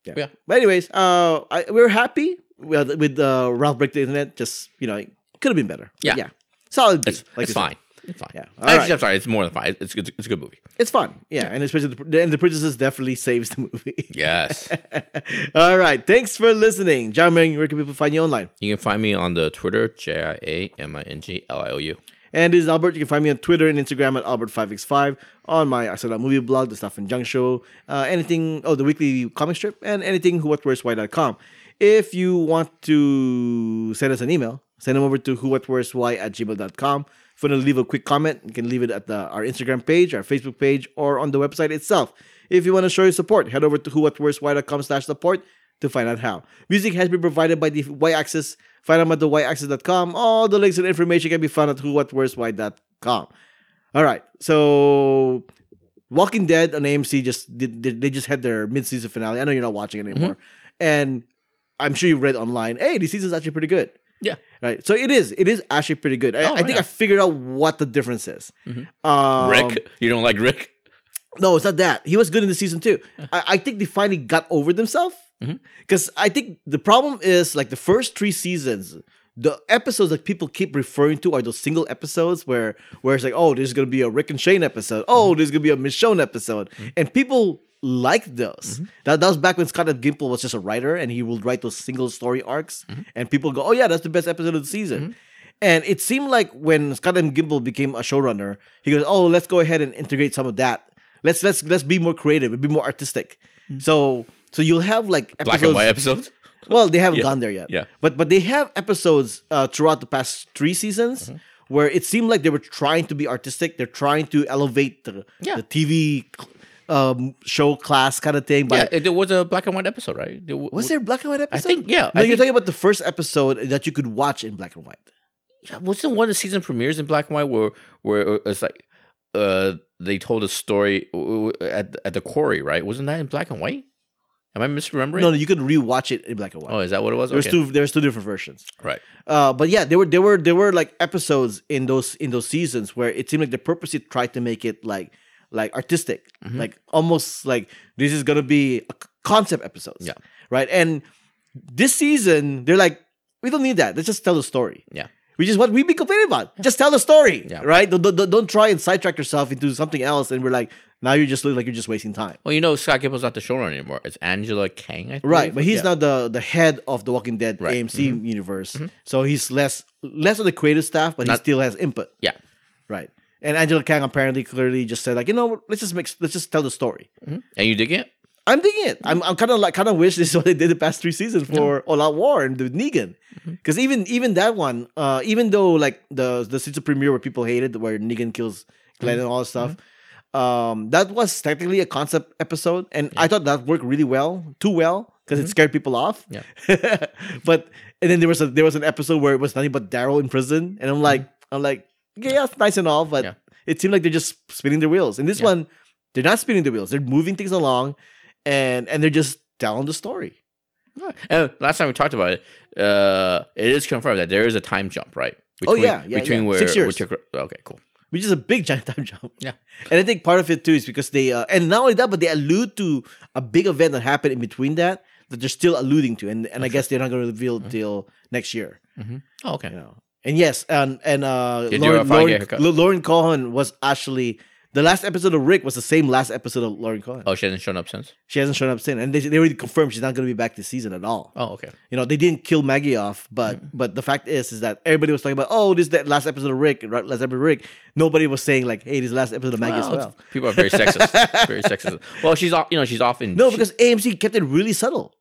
A: Yeah. Yeah.
B: yeah.
A: But anyways, uh, I, we're happy with, with uh, Ralph Break the Internet. Just, you know, it could have been better. But
B: Yeah.
A: yeah. Solid. B,
B: It's,
A: like
B: it's
A: said.
B: fine. It's fine.
A: Yeah. All
B: Actually,
A: right.
B: I'm sorry. It's more than fine. It's good. It's a good movie.
A: It's fun. Yeah. And especially the, and the princesses definitely saves the movie.
B: Yes.
A: All right. Thanks for listening. Jiaming, where can people find you online?
B: you can find me on the Twitter J I A M I N G L I O U.
A: And this is Albert. You can find me on Twitter and Instagram at Albert5x5, on my That Movie blog, The Stuff and Junk Show, uh, anything, oh, the weekly comic strip, and anything whowhatwhereswhy.com. If you want to send us an email, send them over to whowhatwhereswhy at gmail.com. If you want to leave a quick comment, you can leave it at the, our Instagram page, our Facebook page, or on the website itself. If you want to show your support, head over to whowhatwhereswhy.com slash support to find out how. Music has been provided by the Y-Axis. Find them at the yaxis.com. All the links and information can be found at whowhatwhereswhy.com. All right. So Walking Dead on AMC just did, did- they just had their mid-season finale. I know you're not watching it anymore. And I'm sure you read online, hey, this season's actually pretty good.
B: Yeah.
A: Right. So it is. It is actually pretty good. I,
B: Oh,
A: I think
B: yeah.
A: I figured out what the difference is. Um,
B: Rick, you don't like Rick?
A: no, it's not that. He was good in the season too. I, I think they finally got over themselves.
B: Mm-hmm.
A: Because I think the problem is like the first three seasons, the episodes that people keep referring to are those single episodes where where it's like, oh, there's gonna be a Rick and Shane episode. Oh, mm-hmm. there's gonna be a Michonne episode. Mm-hmm. And people liked those. That, that was back when Scott M. Gimple was just a writer and he would write those single story arcs. And people go, Oh yeah, that's the best episode of the season. And it seemed like when Scott M. Gimple became a showrunner, he goes, "Oh, let's go ahead and integrate some of that. Let's let's let's be more creative, be more artistic." So so you'll have like episodes.
B: Black and white episodes?
A: Well, they haven't
B: Yeah.
A: gone there yet.
B: Yeah.
A: But but they have episodes uh, throughout the past three seasons
B: Mm-hmm.
A: where it seemed like they were trying to be artistic. They're trying to elevate the
B: Yeah.
A: the TV um, show class kind of thing.
B: Yeah,
A: But
B: it, there was a black and white episode, right? There w-
A: was there a black and white episode?
B: I think- yeah,
A: No,
B: I
A: you're
B: think-
A: talking about the first episode that you could watch in black and white.
B: Yeah, wasn't one of the season premieres in black and white where where it's like uh they told a story uh, at at the quarry, right? Wasn't that in black and white? Am I misremembering?
A: No, no, you could rewatch it in black and white.
B: Oh, is that what it was?
A: there's
B: Okay.
A: two. There's two different versions.
B: Right.
A: Uh, but yeah, there were there were there were like episodes in those in those seasons where it seemed like they purposely tried to make it like like artistic,
B: Mm-hmm.
A: like almost like this is gonna be a concept episodes.
B: Yeah.
A: Right. And this season, they're like, we don't need that. Let's just tell the story.
B: Yeah.
A: Which is what we've been complaining about. Just tell the story.
B: Yeah.
A: Right. Don't, don't, don't try and sidetrack yourself into something else. And we're like, now you just look like you're just wasting time.
B: Well, you know, Scott Gimple's not the showrunner anymore. It's Angela Kang. I
A: think.
B: Right,
A: but he's
B: Yeah.
A: now the the head of the Walking Dead
B: Right.
A: AMC mm-hmm. universe, mm-hmm. so he's less less of the creative staff, but he still has input.
B: Yeah.
A: Right, and Angela Kang apparently clearly just said like, you know, let's just make let's just tell the story. Mm-hmm.
B: And you dig it?
A: I'm digging it. I'm, I'm kind of like kind of wish this is what they did the past three seasons for All Out War and the Negan, because even even that one, uh, even though like the the season premiere where people hated where Negan kills Glenn and all that stuff, um, that was technically a concept episode, and I thought that worked really well, too well, because it scared people off.
B: Yeah.
A: but and then there was a there was an episode where it was nothing but Daryl in prison, and I'm like I'm like yeah, it's nice and all, but
B: Yeah.
A: it seemed like they're just spinning their wheels. In this
B: Yeah.
A: one, they're not spinning the wheels; they're moving things along, and and they're just telling the story.
B: And last time we talked about it, uh, it is confirmed that there is a time jump, right?
A: Oh, yeah, yeah,
B: between
A: yeah.
B: where
A: Six years.
B: took- okay, cool.
A: Which is a big giant time jump.
B: Yeah.
A: And I think part of it too is because they uh, and not only that, but they allude to a big event that happened in between that that they're still alluding to, and and I guess they're not going to reveal
B: Mm-hmm.
A: till next year.
B: Oh, okay.
A: You know. And yes, and and uh, Lauren, Lauren,
B: get a haircut?
A: L- Lauren Cohan was actually the last episode of Rick was the same last episode of Lauren Cohan.
B: Oh, she hasn't shown up since.
A: She hasn't shown up since, and they, they already confirmed she's not going to be back this season at all.
B: Oh, okay.
A: You know, they didn't kill Maggie off, but
B: Mm-hmm.
A: but the fact is is that everybody was talking about, oh, this is the last episode of Rick, right, last episode of Rick. Nobody was saying like, hey, this is the last episode of Maggie as
B: Well,
A: well.
B: People are very sexist. very sexist. Well, she's off. You know, she's off in.
A: No,
B: she-
A: because AMC kept it really subtle.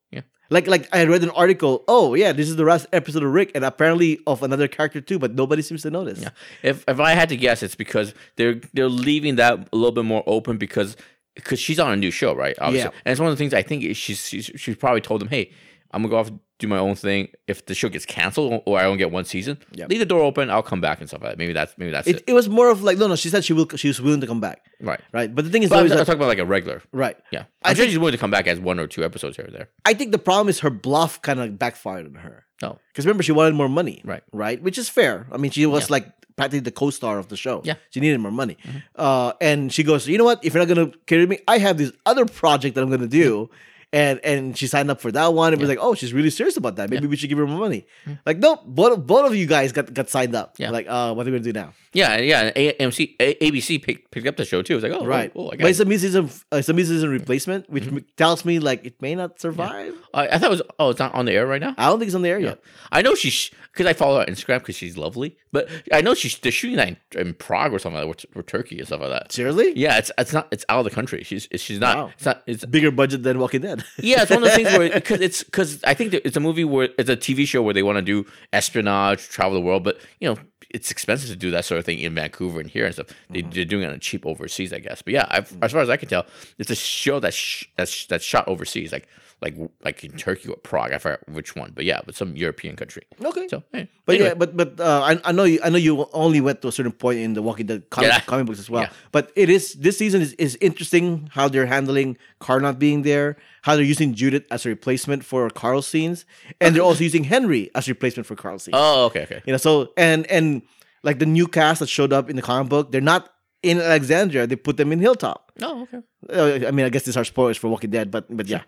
A: Like like I read an article, oh yeah, this is the last episode of Rick, and apparently of another character too, but nobody seems to notice.
B: Yeah. If if I had to guess, it's because they're they're leaving that a little bit more open because because she's on a new show, right? Obviously.
A: Yeah.
B: And it's one of the things I think is she's she's, she's probably told them, hey, I'm gonna go off do my own thing. If the show gets canceled or I don't get one season,
A: Yeah.
B: leave the door open. I'll come back and stuff like that. Maybe that's maybe that's
A: It,
B: it.
A: it was more of like no no, she said she will she was willing to come back.
B: Right.
A: Right. But the thing is
B: I'm, I'm talking about like a regular.
A: right.
B: Yeah.
A: I
B: I'm sure
A: think-
B: she's willing to come back as one or two episodes here or there.
A: I think the problem is her bluff kind of backfired on her.
B: No.
A: Because remember, she wanted more money.
B: Right.
A: Right. Which is fair. I mean, she was
B: Yeah.
A: like practically the co-star of the show.
B: Yeah. Mm-hmm.
A: She needed more money. Uh, and she goes, you know what? If you're not gonna carry me, I have this other project that I'm gonna do. And and she signed up for that one. It was like, oh, she's really serious about that. Maybe we should give her more money. Like, nope, both both of you guys got got signed up.
B: Mm-hmm. Yeah.
A: Like, uh, what are we gonna do now?
B: Yeah, yeah. AMC, A- ABC picked, picked up the show too. It was like, oh,
A: right.
B: Oh, oh,
A: but it's a mid-season, uh, it's a mid-season replacement, which
B: Mm-hmm.
A: tells me like it may not survive.
B: I, I thought it was. Oh, it's not on the air right now.
A: I don't think it's on the air yet.
B: I know she's because I follow her on Instagram because she's lovely. But I know she's they're shooting that in, in Prague or something like that, or, or Turkey or stuff like that.
A: Seriously?
B: Yeah, it's it's not it's out of the country. She's she's not.
A: Wow.
B: It's not. It's
A: Bigger budget than Walking Dead.
B: yeah. It's one of those things where because it's because I think it's a movie where it's a TV show where they want to do espionage, travel the world, but you know it's expensive to do that sort of thing in Vancouver and here and stuff. They,
A: Mm-hmm.
B: They're doing it on cheap overseas, I guess. But yeah, I've, as far as I can tell, it's a show that's sh- that's that's shot overseas, like like like in Turkey or Prague. I forgot which one, but yeah, but some European country.
A: okay.
B: So, hey,
A: But
B: anyway.
A: yeah, but but uh, I I know you I know you only went to a certain point in the Walking Dead comic,
B: Yeah.
A: comic books as well.
B: Yeah.
A: But it is this season is, is interesting how they're handling Carl not being there, how they're using Judith as a replacement for Carl's scenes, and they're also using Henry as a replacement for Carl's scenes.
B: Oh, okay, okay.
A: You know, so and and like the new cast that showed up in the comic book, they're not in Alexandria. They put them in Hilltop.
B: Oh, okay.
A: Uh, I mean, I guess these are spoilers for Walking Dead, but but yeah,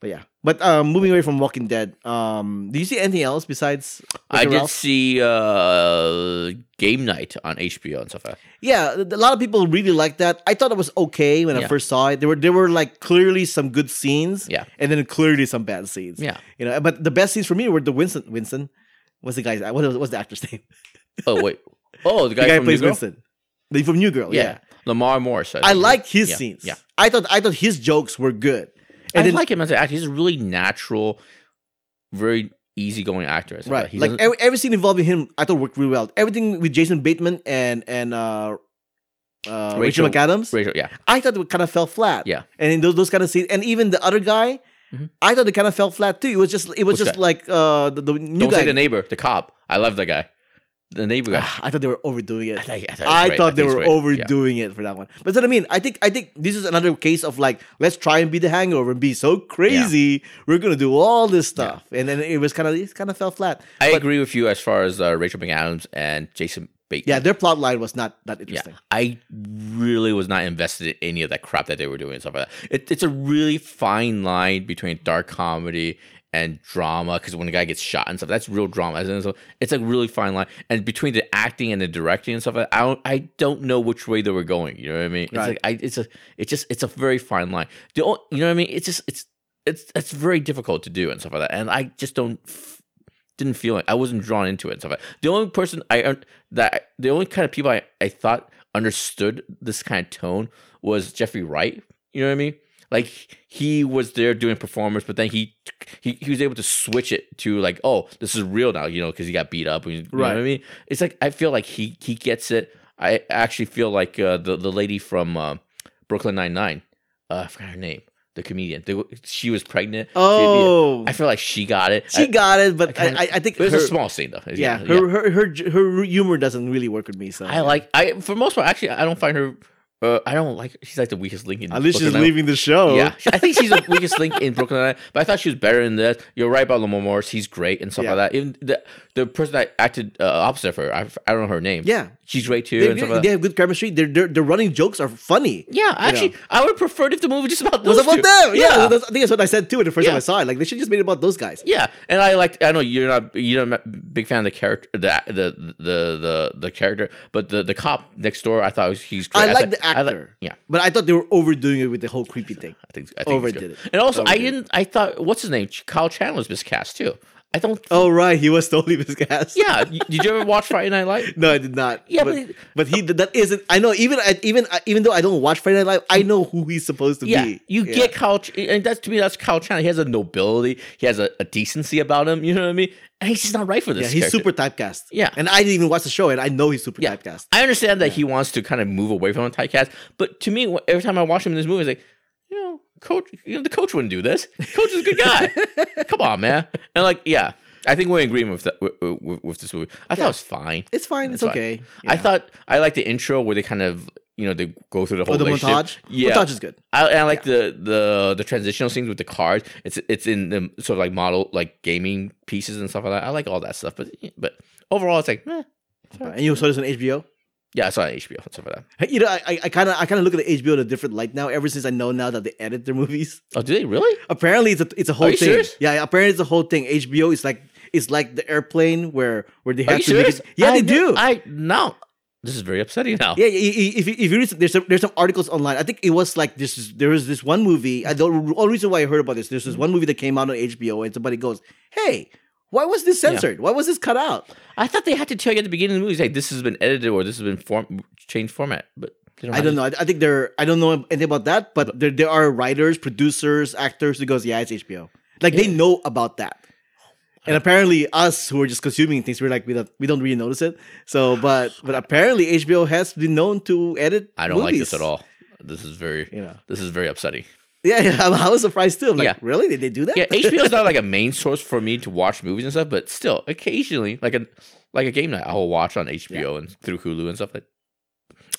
A: but yeah. But um, moving away from Walking Dead, um, do you see anything else besides?
B: I did
A: Ralph?
B: see uh, Game Night on HBO and stuff like that.
A: Yeah, a lot of people really like that. I thought it was okay when I first saw it. There were there were like clearly some good scenes,
B: Yeah.
A: and then clearly some bad scenes.
B: Yeah.
A: you know. But the best scenes for me were the Winston. Winston, what's the guy's? What was what's the actor's name?
B: Oh wait. Oh, the guy,
A: the guy
B: from
A: plays
B: New Girl?
A: Winston, the from New Girl.
B: Yeah.
A: Yeah,
B: Lamorne Morris.
A: I like his
B: Yeah,
A: scenes.
B: Yeah.
A: I thought I thought his jokes were good.
B: I
A: And then,
B: like him as an actor. He's a really natural, very easygoing actor. stuff
A: right,
B: that. He
A: like every, every scene involving him, I thought worked really well. Everything with Jason Bateman and and uh, uh, Rachel,
B: Rachel-
A: McAdams.
B: Rachel, yeah.
A: I thought it kind of fell flat.
B: Yeah.
A: And in those, those kind of scenes, and even the other guy,
B: Mhm.
A: I thought it kind of fell flat too. It was just it was
B: Which
A: just
B: guy?
A: like uh the, the new
B: Don't
A: guy.
B: say the neighbor, the cop. I love that guy. The neighbor guy.
A: I thought they were overdoing it.
B: I, think- I thought,
A: I
B: great.
A: thought they
B: think it's
A: were.
B: Yeah.
A: overdoing it for that one. But that's what I mean. I think I think this is another case of like, let's try and be the hangover and be so crazy. We're gonna do all this stuff. And then it was kind of it kind of fell flat.
B: I
A: But-
B: agree with you as far as uh, Rachel McAdams and Jason Bateman.
A: Yeah, their plot line was not that
B: Yeah,
A: interesting.
B: I really was not invested in any of that crap that they were doing and stuff like that. It, it's a really fine line between dark comedy and drama because when a guy gets shot and stuff, that's real drama. And so it's a really fine line. And between the acting and the directing and stuff, I don't, I don't know which way they were going. You know what I mean? It's
A: Right.
B: like I, it's a, it's just, it's a very fine line. The, o- you know what I mean? It's just, it's, it's, it's very difficult to do and stuff like that. And I just don't. Didn't feel it. I wasn't drawn into it and stuff like. The only person I that the only kind of people I, I thought understood this kind of tone was Jeffrey Wright. You know what I mean? Like he was there doing performance, but then he he, he was able to switch it to like, oh, this is real now, you know, because he got beat up. You know
A: Right.
B: what I mean? It's like I feel like he he gets it. I actually feel like uh, the the lady from uh, Brooklyn Nine Nine, uh, I forgot her name, the comedian. They- she was pregnant.
A: Oh,
B: I feel like she got it.
A: she
B: I-
A: got it, but
B: I
A: I, I, think
B: it was
A: her,
B: a small scene though.
A: yeah, her, her her her humor doesn't really work with me. So
B: I like I for most part actually I don't find her uh, I don't like she's like the weakest link in
A: at least
B: Brooklyn
A: she's
B: Nine-
A: leaving the show.
B: Yeah, I think she's the weakest link in Brooklyn Nine. But I thought she was better in this. You're right about Lamorne Morris. He's great and stuff
A: Yeah.
B: like that. Even the the person that acted uh, opposite of her, I, I don't know her name.
A: yeah.
B: she's great too.
A: They,
B: and
A: they, they have good chemistry. Their, their their running jokes are funny.
B: Yeah, actually, I would have preferred if the movie just about
A: It was about
B: two.
A: them. Yeah,
B: yeah.
A: I think that's what I said too the first time
B: Yeah.
A: I saw it. Like they should just made it about those guys.
B: Yeah, and I like. I know you're not. You're not a big fan of the character, the the the the, the character, but the, the cop next door, I thought was, he's great.
A: I like the
B: I like-
A: actor.
B: yeah,
A: But I thought they were overdoing it with the whole creepy thing.
B: I think I think
A: Overdid it.
B: And also, I
A: Overdid it.
B: didn't. I thought what's his name? Kyle Chandler's miscast too. I don't.
A: Oh right, he was totally miscast.
B: Yeah, did you ever watch Friday Night Live?
A: No, I did not.
B: Yeah,
A: but,
B: but-
A: but he that isn't. I know even I- even even though I don't watch Friday Night Live, I know who he's supposed to
B: Yeah,
A: be.
B: you
A: Yeah.
B: get Kyle, and that's to me that's Kyle Chandler. He has a nobility, he has a, a decency about him. You know what I mean? And he's just not right for this.
A: Yeah, he's
B: character.
A: super typecast.
B: Yeah.
A: and I didn't even watch the show, and I know he's super
B: Yeah.
A: typecast.
B: I understand that he wants to kind of move away from the typecast, but to me, every time I watch him in this movie, it's like, you know, coach, you know, the coach wouldn't do this. Coach is a good guy. Come on, man. And like, yeah, I think we're in agreement with that with, with, this movie. I thought it was fine.
A: It's fine. It's,
B: fine.
A: okay.
B: I
A: Yeah.
B: thought I like the intro where they kind of you know they go through the whole
A: oh, the montage.
B: Yeah,
A: montage is good.
B: I, and I like the the the transitional scenes with the cards. It's it's in the sort of like model like gaming pieces and stuff like that. I like all that stuff, but but overall, it's like, eh.
A: And you saw this on HBO.
B: Yeah, I saw it on HBO and stuff like that.
A: Hey, You know, I I kind of I kind of look at the HBO in a different light now. Ever since I know now that they edit their movies.
B: Oh, do they really?
A: Apparently, it's a it's a whole
B: you
A: thing.
B: serious?
A: Yeah, apparently it's a whole thing. HBO is like it's like the airplane where where they
B: Are
A: have
B: you
A: to make
B: serious?
A: it. Yeah,
B: I
A: they do.
B: I no. This is very upsetting now.
A: Yeah, i- i- if you, if you read, there's some, there's some articles online. I think it was like this. Is, there was this one movie. I the only reason why I heard about this. There's this mm-hmm. one movie that came out on HBO, and somebody goes, "Hey, why was this censored? Why was this cut out?"
B: I thought they had to tell you at the beginning of the movie, like this has been edited or this has been form changed format, but they
A: I don't
B: to-
A: know. I, I think there. I don't know anything about that, but there there are writers, producers, actors who goes, "Yeah, it's HBO." Like they know about that. Oh, and apparently, us who are just consuming things, we're like we don't we don't really notice it. So, but but apparently, HBO has been known to edit.
B: I don't like this at all. This is very
A: You know.
B: this is very upsetting.
A: Yeah, yeah. I'm- was surprised too. I'm like,
B: Yeah.
A: really? Did they do that?
B: Yeah, HBO is not like a main source for me to watch movies and stuff, but still, occasionally, like a like a game night, I will watch on HBO and through Hulu and stuff. Like,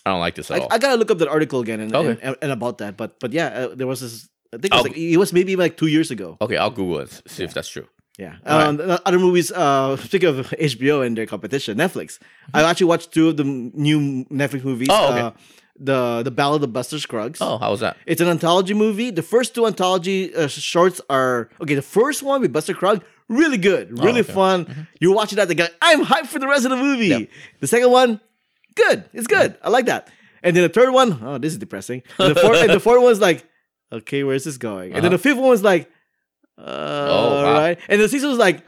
B: I don't like this at
A: I,
B: all.
A: I gotta look up that article again and,
B: Okay.
A: and, and about that. But but yeah, uh, there was this. I think it was, like, it was maybe like two years ago.
B: okay, I'll Google it see if that's true.
A: Yeah.
B: Right.
A: Um, the Other movies. Uh, speaking of HBO and their competition, Netflix. I actually watched two of the new Netflix movies.
B: Oh, okay.
A: Uh, the The Ballad of Buster Scruggs.
B: Oh, how was that?
A: It's an anthology movie. The first two anthology uh, shorts are okay. The first one with Buster Scruggs, really good, really
B: Oh, okay.
A: fun. You're watching that, the guy, I'm hyped for the rest of the movie.
B: Yep.
A: The second one, good. It's good. I like that. And then the third one, oh, this is depressing. And the fourth, and the fourth one's like, okay, where's this going? And then the fifth one was like, uh, all
B: Uh-huh. wow.
A: right. And the sixth was like,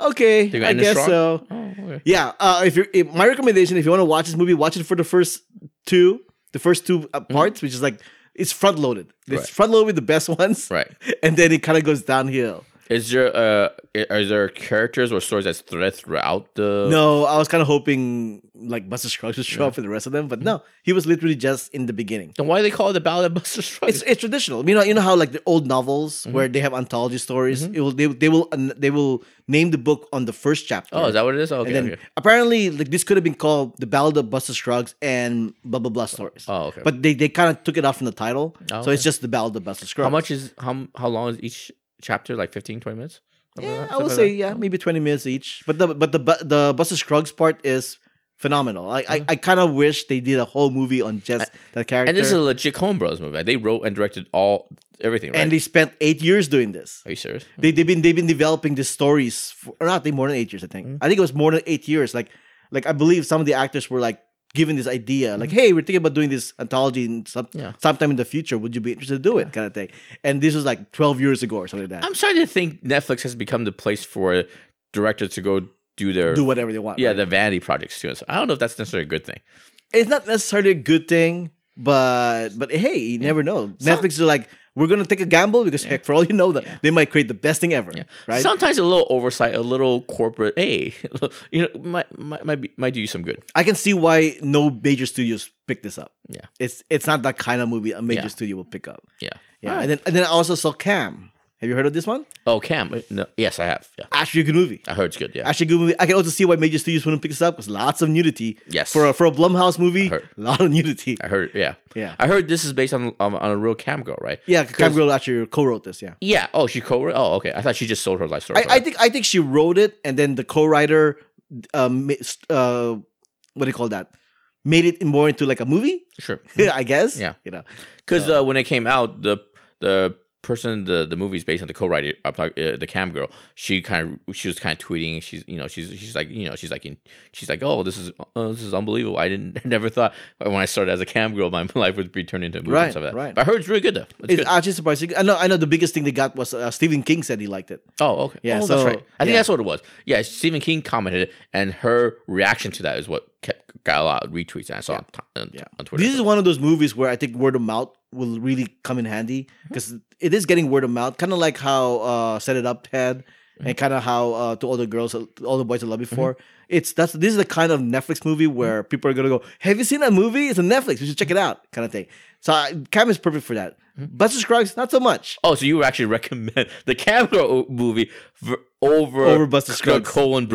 A: okay, I guess so.
B: Oh, okay.
A: Yeah, uh, if you're my recommendation, if you want to watch this movie, watch it for the first two, the first two uh, parts, which is like it's front loaded. It's
B: Mm-hmm. Right.
A: front loaded with the best ones,
B: Right.
A: and then it kind of goes downhill.
B: Is there uh are there characters or stories that's thread throughout the?
A: No, I was kind of hoping like Buster Scruggs would show up for the rest of them. But no, he was literally just in the beginning.
B: Then why do they call it the Ballad of Buster Scruggs?
A: It's it's traditional. You know, you know how like the old novels where they have anthology stories. It will they, they will they will name the book on the first chapter.
B: oh, is that what it is? Okay.
A: and then
B: okay.
A: apparently like this could have been called the Ballad of Buster Scruggs and blah blah blah stories.
B: Oh, okay.
A: But they, they kind of took it off from the title,
B: Oh,
A: so it's just the Ballad of Buster Scruggs.
B: how much is how how long is each chapter? Like 15, 20 minutes?
A: Yeah. I would
B: Something
A: say
B: like
A: yeah, maybe twenty minutes each. But the but the bu- the Buster Scruggs part is phenomenal. I I, I kind of wish they did a whole movie on just that character.
B: And this is a legit Coen Brothers movie. Like, they wrote and directed all everything. Right?
A: and they spent eight years doing this.
B: Are you serious?
A: They they've been they've been developing the stories for or not they more than eight years. I think mm-hmm. I think it was more than eight years. Like like I believe some of the actors were like given this idea like mm-hmm. hey we're thinking about doing this anthology in some,
B: Yeah.
A: sometime in the future would you be interested to do it kind of thing and this was like 12 years ago or something like that
B: I'm starting to think Netflix has become the place for directors to go do their
A: do whatever they want
B: yeah
A: right?
B: the vanity projects too. So I don't know if that's necessarily a good thing.
A: it's not necessarily a good thing, but but hey, you never know. Netflix is like, we're gonna take a gamble because heck, for all you know, that they might create the best thing ever, right?
B: Sometimes a little oversight, a little corporate, hey, you know, might might might, be, might do you some good.
A: I can see why no major studios pick this up.
B: Yeah.
A: It's it's not that kind of movie a major
B: Yeah.
A: studio will pick up.
B: Yeah.
A: Yeah, and then and then I also saw Cam. Have you heard of this one?
B: Oh, Cam. No, yes, I have. Yeah,
A: Actually, a good movie.
B: I heard it's good. Yeah.
A: Actually, a good movie. I can also see why major studios wouldn't pick this up because lots of nudity.
B: Yes.
A: For a, for a Blumhouse movie, a lot of nudity.
B: I heard. Yeah.
A: Yeah.
B: I heard this is based on on, on a real Cam girl, right?
A: Yeah, Cam Girl actually co-wrote this. Yeah.
B: Yeah. Oh, she co-wrote. Oh, okay. I thought she just sold her life story.
A: I, I think I think she wrote it, and then the co-writer, um, uh, what do you call that? Made it more into like a movie,
B: sure.
A: I guess.
B: Yeah.
A: you know.
B: Because uh, when it came out, the the person the the movie is based on the co-writer uh, uh, the cam girl she kind of she was kind of tweeting she's you know she's she's like you know she's like in, she's like oh this is uh, this is unbelievable i didn't never thought when i started as a cam girl my life would be turned into a movie
A: Right,
B: and stuff like that.
A: right.
B: but i heard it's really good though it's
A: It's
B: good.
A: actually surprising. I know. I know. The biggest thing they got was uh, Stephen King said he liked it.
B: oh okay
A: Yeah,
B: oh,
A: so,
B: that's right i think
A: yeah.
B: that's what it was yeah stephen king commented and her reaction to that is what kept, got a lot of retweets and i saw on, on,
A: Yeah.
B: on twitter
A: This is one of those movies where I think word of mouth will really come in handy because it is getting word of mouth, kind of like how uh, Set It Up had, and kind of how uh, to all the girls, all the boys I love before. It's that's this is the kind of Netflix movie where people are gonna go, "Have you seen that movie? It's on Netflix. You should check it out," kind of thing. So uh, Cam is perfect for that. Buster Scruggs, not so much.
B: Oh, so you would actually recommend the Cam Girl movie for, over
A: Over Buster
B: the
A: Scruggs.
B: Coen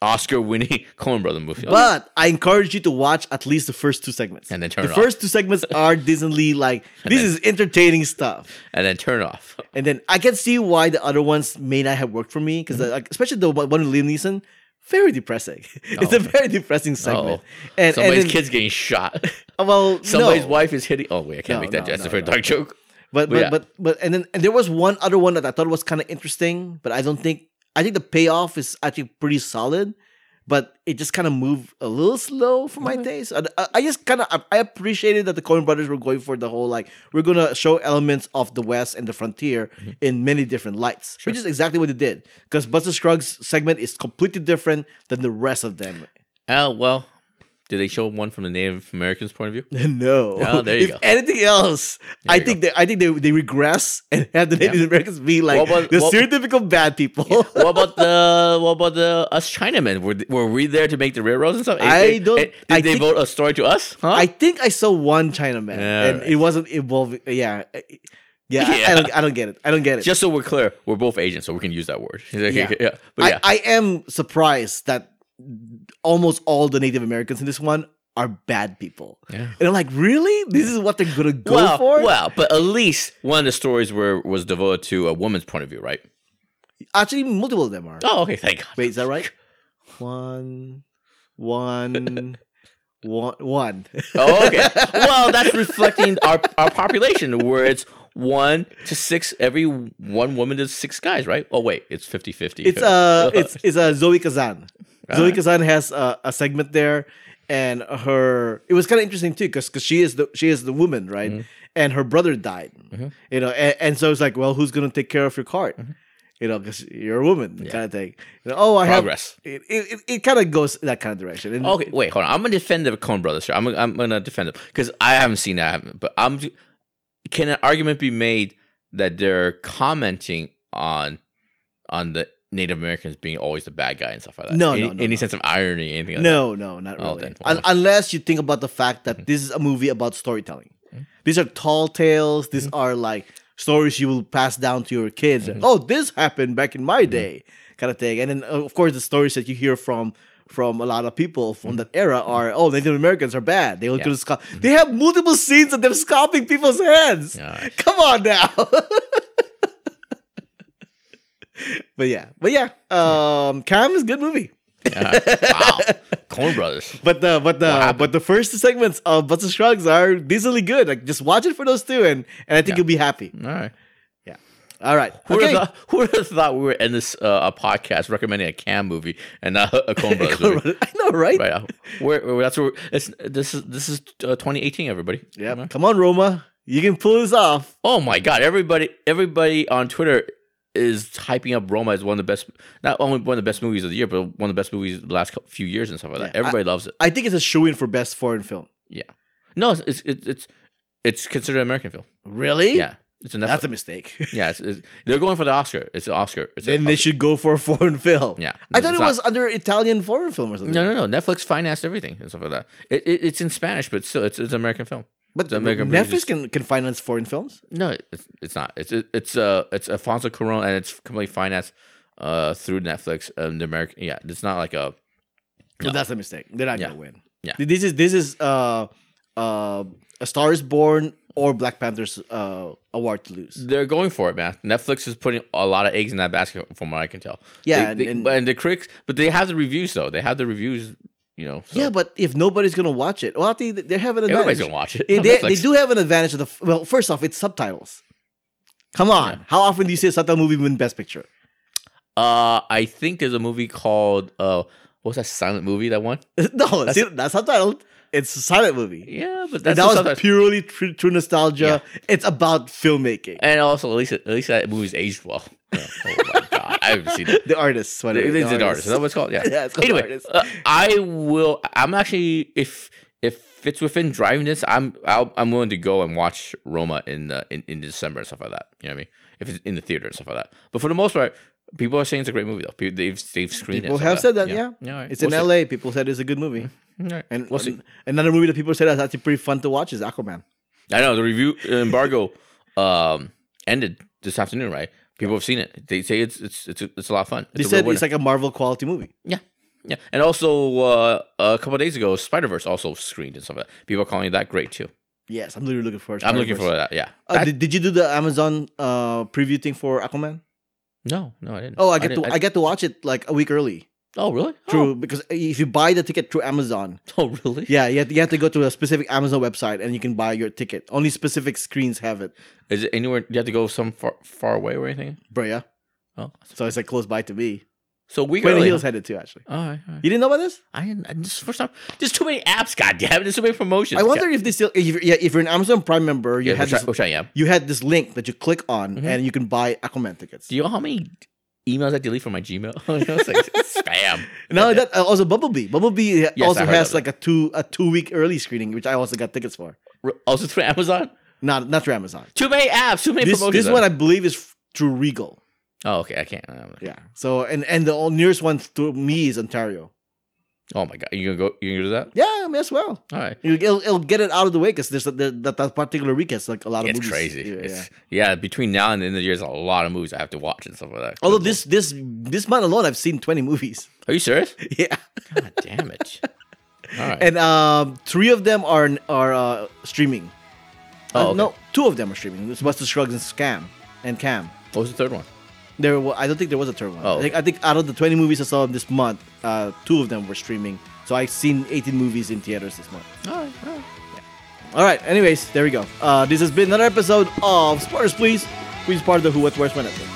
B: brother, Oscar-winning Coen brother movie? Oh,
A: But I encourage you to watch at least the first two segments.
B: And then turn
A: the
B: it off.
A: first two segments are Disney like this is entertaining stuff.
B: and then turn off.
A: And then I can see why the other ones may not have worked for me because,
B: Mm-hmm.
A: like, especially the one with Liam Neeson, very depressing. it's a very depressing segment.
B: Oh,
A: And,
B: somebody's
A: and then,
B: kid's getting shot.
A: well,
B: Somebody's
A: no.
B: wife is hitting. Oh wait, I can't
A: No,
B: make that
A: no,
B: for a
A: no.
B: dark joke.
A: But
B: But
A: but,
B: yeah.
A: but but and then and there was one other one that I thought was kind of interesting, but I don't think I think the payoff is actually pretty solid. But it just kind of moved a little slow for my taste. I, I- I just kind of I, I appreciated that the Coen Brothers were going for the whole like we're gonna show elements of the West and the frontier
B: Mm-hmm.
A: in many different lights, which is exactly what they did. Because Buster Scruggs segment is completely different than the rest of them.
B: Oh well, did they show one from the Native Americans' point of view?
A: No.
B: Oh, there you
A: if
B: go.
A: anything else, I
B: you
A: think they I think they, they regress and have the Native Americans be like
B: about-
A: the
B: what-
A: stereotypical bad people.
B: what about the what about the us Chinamen? Were were we there to make the railroads and stuff?
A: I
B: Eh,
A: don't-
B: Did
A: I
B: they
A: think-
B: vote a story to us? Huh?
A: I think I saw one Chinaman
B: Yeah,
A: and
B: right.
A: it wasn't involving. Yeah, yeah. I- I, don't. I don't get it. I don't get it.
B: Just so we're clear, we're both Asian, so we can use that word.
A: Yeah.
B: yeah. But
A: I,
B: yeah,
A: I am surprised that almost all the Native Americans in this one are bad people.
B: Yeah.
A: And I'm like, really? This is what they're gonna go
B: well,
A: for?
B: well, but at least one of the stories were was devoted to a woman's point of view, right?
A: Actually, multiple of them are.
B: Oh, okay, thank God.
A: Wait, is that right? One, one, one, one.
B: Oh, okay. well, that's reflecting our our population, where it's one to six every one woman to six guys, right? Oh wait, it's 50-50.
A: It's uh, it's it's a Zoe Kazan. Zoe. Kazan has a, a segment there, and her it was kind of interesting too, because because she is the she is the woman, right?
B: Mm-hmm.
A: And her brother died, you know, and, and so it's like, well, who's gonna take care of your cart? You know, because you're a woman, kind of thing. You know, oh, I
B: Progress.
A: have it. It, it, it kind of goes that kind of direction. And
B: Okay, wait, hold on. I'm gonna defend the Coen Brothers here. I'm I'm gonna defend them because I haven't seen that, but I'm. Can an argument be made that they're commenting on on the Native Americans being always the bad guy and stuff like that.
A: No,
B: any,
A: no, no,
B: any
A: no.
B: sense of irony, anything like that.
A: No, no, not
B: Oh,
A: really.
B: then,
A: Un- unless you think about the fact that mm-hmm. this is a movie about storytelling. Mm-hmm. These are tall tales. These mm-hmm. are like stories you will pass down to your kids. Oh, this happened back in my day, kind of thing. And then, of course, the stories that you hear from from a lot of people from that era are oh Native Americans are bad. They will
B: Yeah.
A: do sco- They have multiple scenes of them scalping people's heads. Come on now. but yeah, but yeah, um, Cam is a good movie.
B: Yeah. wow. Coen Brothers.
A: But the but the but the first segments of Butts and Shrugs are decently good. Like just watch it for those two, and and I think
B: Yeah.
A: you'll be happy.
B: All right.
A: All right.
B: Who would
A: Okay.
B: have thought, who would have thought we were in this uh, a podcast recommending a Cam movie and not a Coen Brothers movie?
A: I know, right?
B: Right. uh, Where, where that's where it's, this is this is uh, 2018. Everybody.
A: Yeah. Come on, Roma. You can pull this off.
B: Oh my God! Everybody, everybody on Twitter is hyping up Roma as one of the best, not only one of the best movies of the year, but one of the best movies of the last few years and stuff like that.
A: Yeah,
B: Everybody loves it.
A: I think it's a shoe in for best foreign film.
B: Yeah. No, it's it's it's it's, considered an American film.
A: Really?
B: Yeah. It's a Netflix.
A: That's a mistake.
B: yeah, it's, it's, they're going for the Oscar. It's an Oscar. It's
A: then they should go for a foreign film.
B: Yeah.
A: I thought it
B: not-
A: was under Italian foreign film or something.
B: No, no, no. Netflix financed everything and stuff like that. It, it, it's in Spanish, but still, it's, it's an American film.
A: But
B: The American
A: Netflix
B: producers-
A: can, can finance foreign films.
B: No, it's, it's not. It's it, it's uh it's Alfonso Cuarón and it's completely financed uh through Netflix and the American. Yeah, it's not like a
A: So that's a mistake. They're not
B: Yeah.
A: gonna win.
B: Yeah.
A: This is this is uh uh a Star is Born or Black Panther's uh award to lose.
B: they're going for it, man. Netflix is putting a lot of eggs in that basket, from what I can tell.
A: Yeah,
B: They- they-
A: and-
B: and the critics, but they have the reviews though. They have the reviews, you know. So
A: Yeah, but if nobody's gonna watch it, well, I think they have an advantage.
B: everybody's gonna watch it.
A: They, they, they do have an advantage of the well. First off, it's subtitles. Come on,
B: Yeah.
A: how often do you see a subtitle movie win Best Picture?
B: Uh, I think there's a movie called uh, what's that silent movie that one?
A: no, that's, see, that's subtitled. It's a silent movie.
B: Yeah, but
A: And that was purely true, true nostalgia. It's about filmmaking.
B: And also, at least at least that movie's aged well. Yeah. Oh my god, I haven't seen it.
A: The artists,
B: They,
A: whatever.
B: they
A: the
B: did artist. Is that what it's called? Yeah.
A: Yeah, it's called
B: anyway,
A: Artist.
B: uh, I will. I'm actually if if it's within driving distance, I'm I'll, I'm willing to go and watch Roma in, uh, in in December and stuff like that. You know what I mean? If it's in the theater and stuff like that. But for the most part, people are saying it's a great movie though. People, they've they've screened it.
A: People have said that, yeah.
B: yeah. right.
A: It's
B: We'll
A: in
B: see.
A: LA. People said it's a good movie.
B: Right.
A: And
B: we'll
A: an- another movie that people said that's actually pretty fun to watch is Aquaman.
B: I know the review embargo um ended this afternoon, right? People have seen it. They say it's it's it's a, it's a lot of fun.
A: They
B: It's real
A: said it's like a Marvel quality movie.
B: yeah, yeah. And also uh, a couple of days ago, Spider Verse also screened and stuff like that. People are calling that great too.
A: Yes, I'm literally looking forward. to
B: I'm looking for that. Yeah.
A: Uh,
B: That-
A: did, did you do the Amazon uh, preview thing for Aquaman?
B: No, no, I didn't.
A: Oh, I get
B: didn't-
A: to I, get to watch it like a week early.
B: oh, really?
A: True, oh. because uh, if you buy the ticket through Amazon,
B: Oh, oh really?
A: yeah, you have, you have to go to a specific Amazon website and you can buy your ticket. Only specific screens have it,
B: Is it anywhere? You have to go some far, far away or anything?
A: bro. Yeah,
B: Oh,
A: so it's like close by to me.
B: So we early.
A: Hill's
B: huh?
A: headed too, actually.
B: All right, all right.
A: You didn't know about this?
B: I didn't. I, this first time. There's too many apps. God damn it! There's too many promotions.
A: I wonder if they still, if you're, yeah, if you're an Amazon Prime member, you
B: Yeah,
A: had
B: which, I,
A: this,
B: which I am.
A: you had this link that you click on
B: Mhm.
A: and you can buy Aquaman tickets.
B: Do you know how many emails I delete from my Gmail? you know, it's like spam.
A: No, that uh, also Bumblebee. Bumblebee also
B: I heard
A: has
B: of
A: like a two a two week early screening, which I also got tickets for.
B: Also through Amazon.
A: Not not through Amazon.
B: Too many apps. Too many
A: This
B: promotions.
A: this one I believe is f- through Regal.
B: Oh, okay. I can't. I'm
A: Yeah. So and and the nearest one to me is Ontario.
B: Oh my god. You gonna go? You gonna do that?
A: Yeah, I mean, as well.
B: All right.
A: It'll, it'll, get it out of the way because there's a, the, that that particular week has like a lot of
B: It's
A: movies.
B: crazy.
A: Yeah,
B: it's,
A: yeah.
B: yeah. Between now and the end of the year, there's a lot of movies I have to watch and stuff like that.
A: Although this this this month alone, I've seen twenty movies.
B: Are you serious?
A: Yeah.
B: God damn it. All right.
A: And um, three of them are are uh, streaming.
B: Oh,
A: Uh,
B: okay.
A: No, two of them are streaming. It's Buster Shrugs and Scam and Cam.
B: what was the third one?
A: There, wa- I don't think there was a third one.
B: Oh,
A: I, think, I think out of the twenty movies I saw this month, uh, two of them were streaming. So I've seen eighteen movies in theaters this month.
B: All right, all right. Yeah.
A: All right Anyways, there we go. Uh, this has been another episode of Spoilers, please. Which is part of the Who What Where's When Network.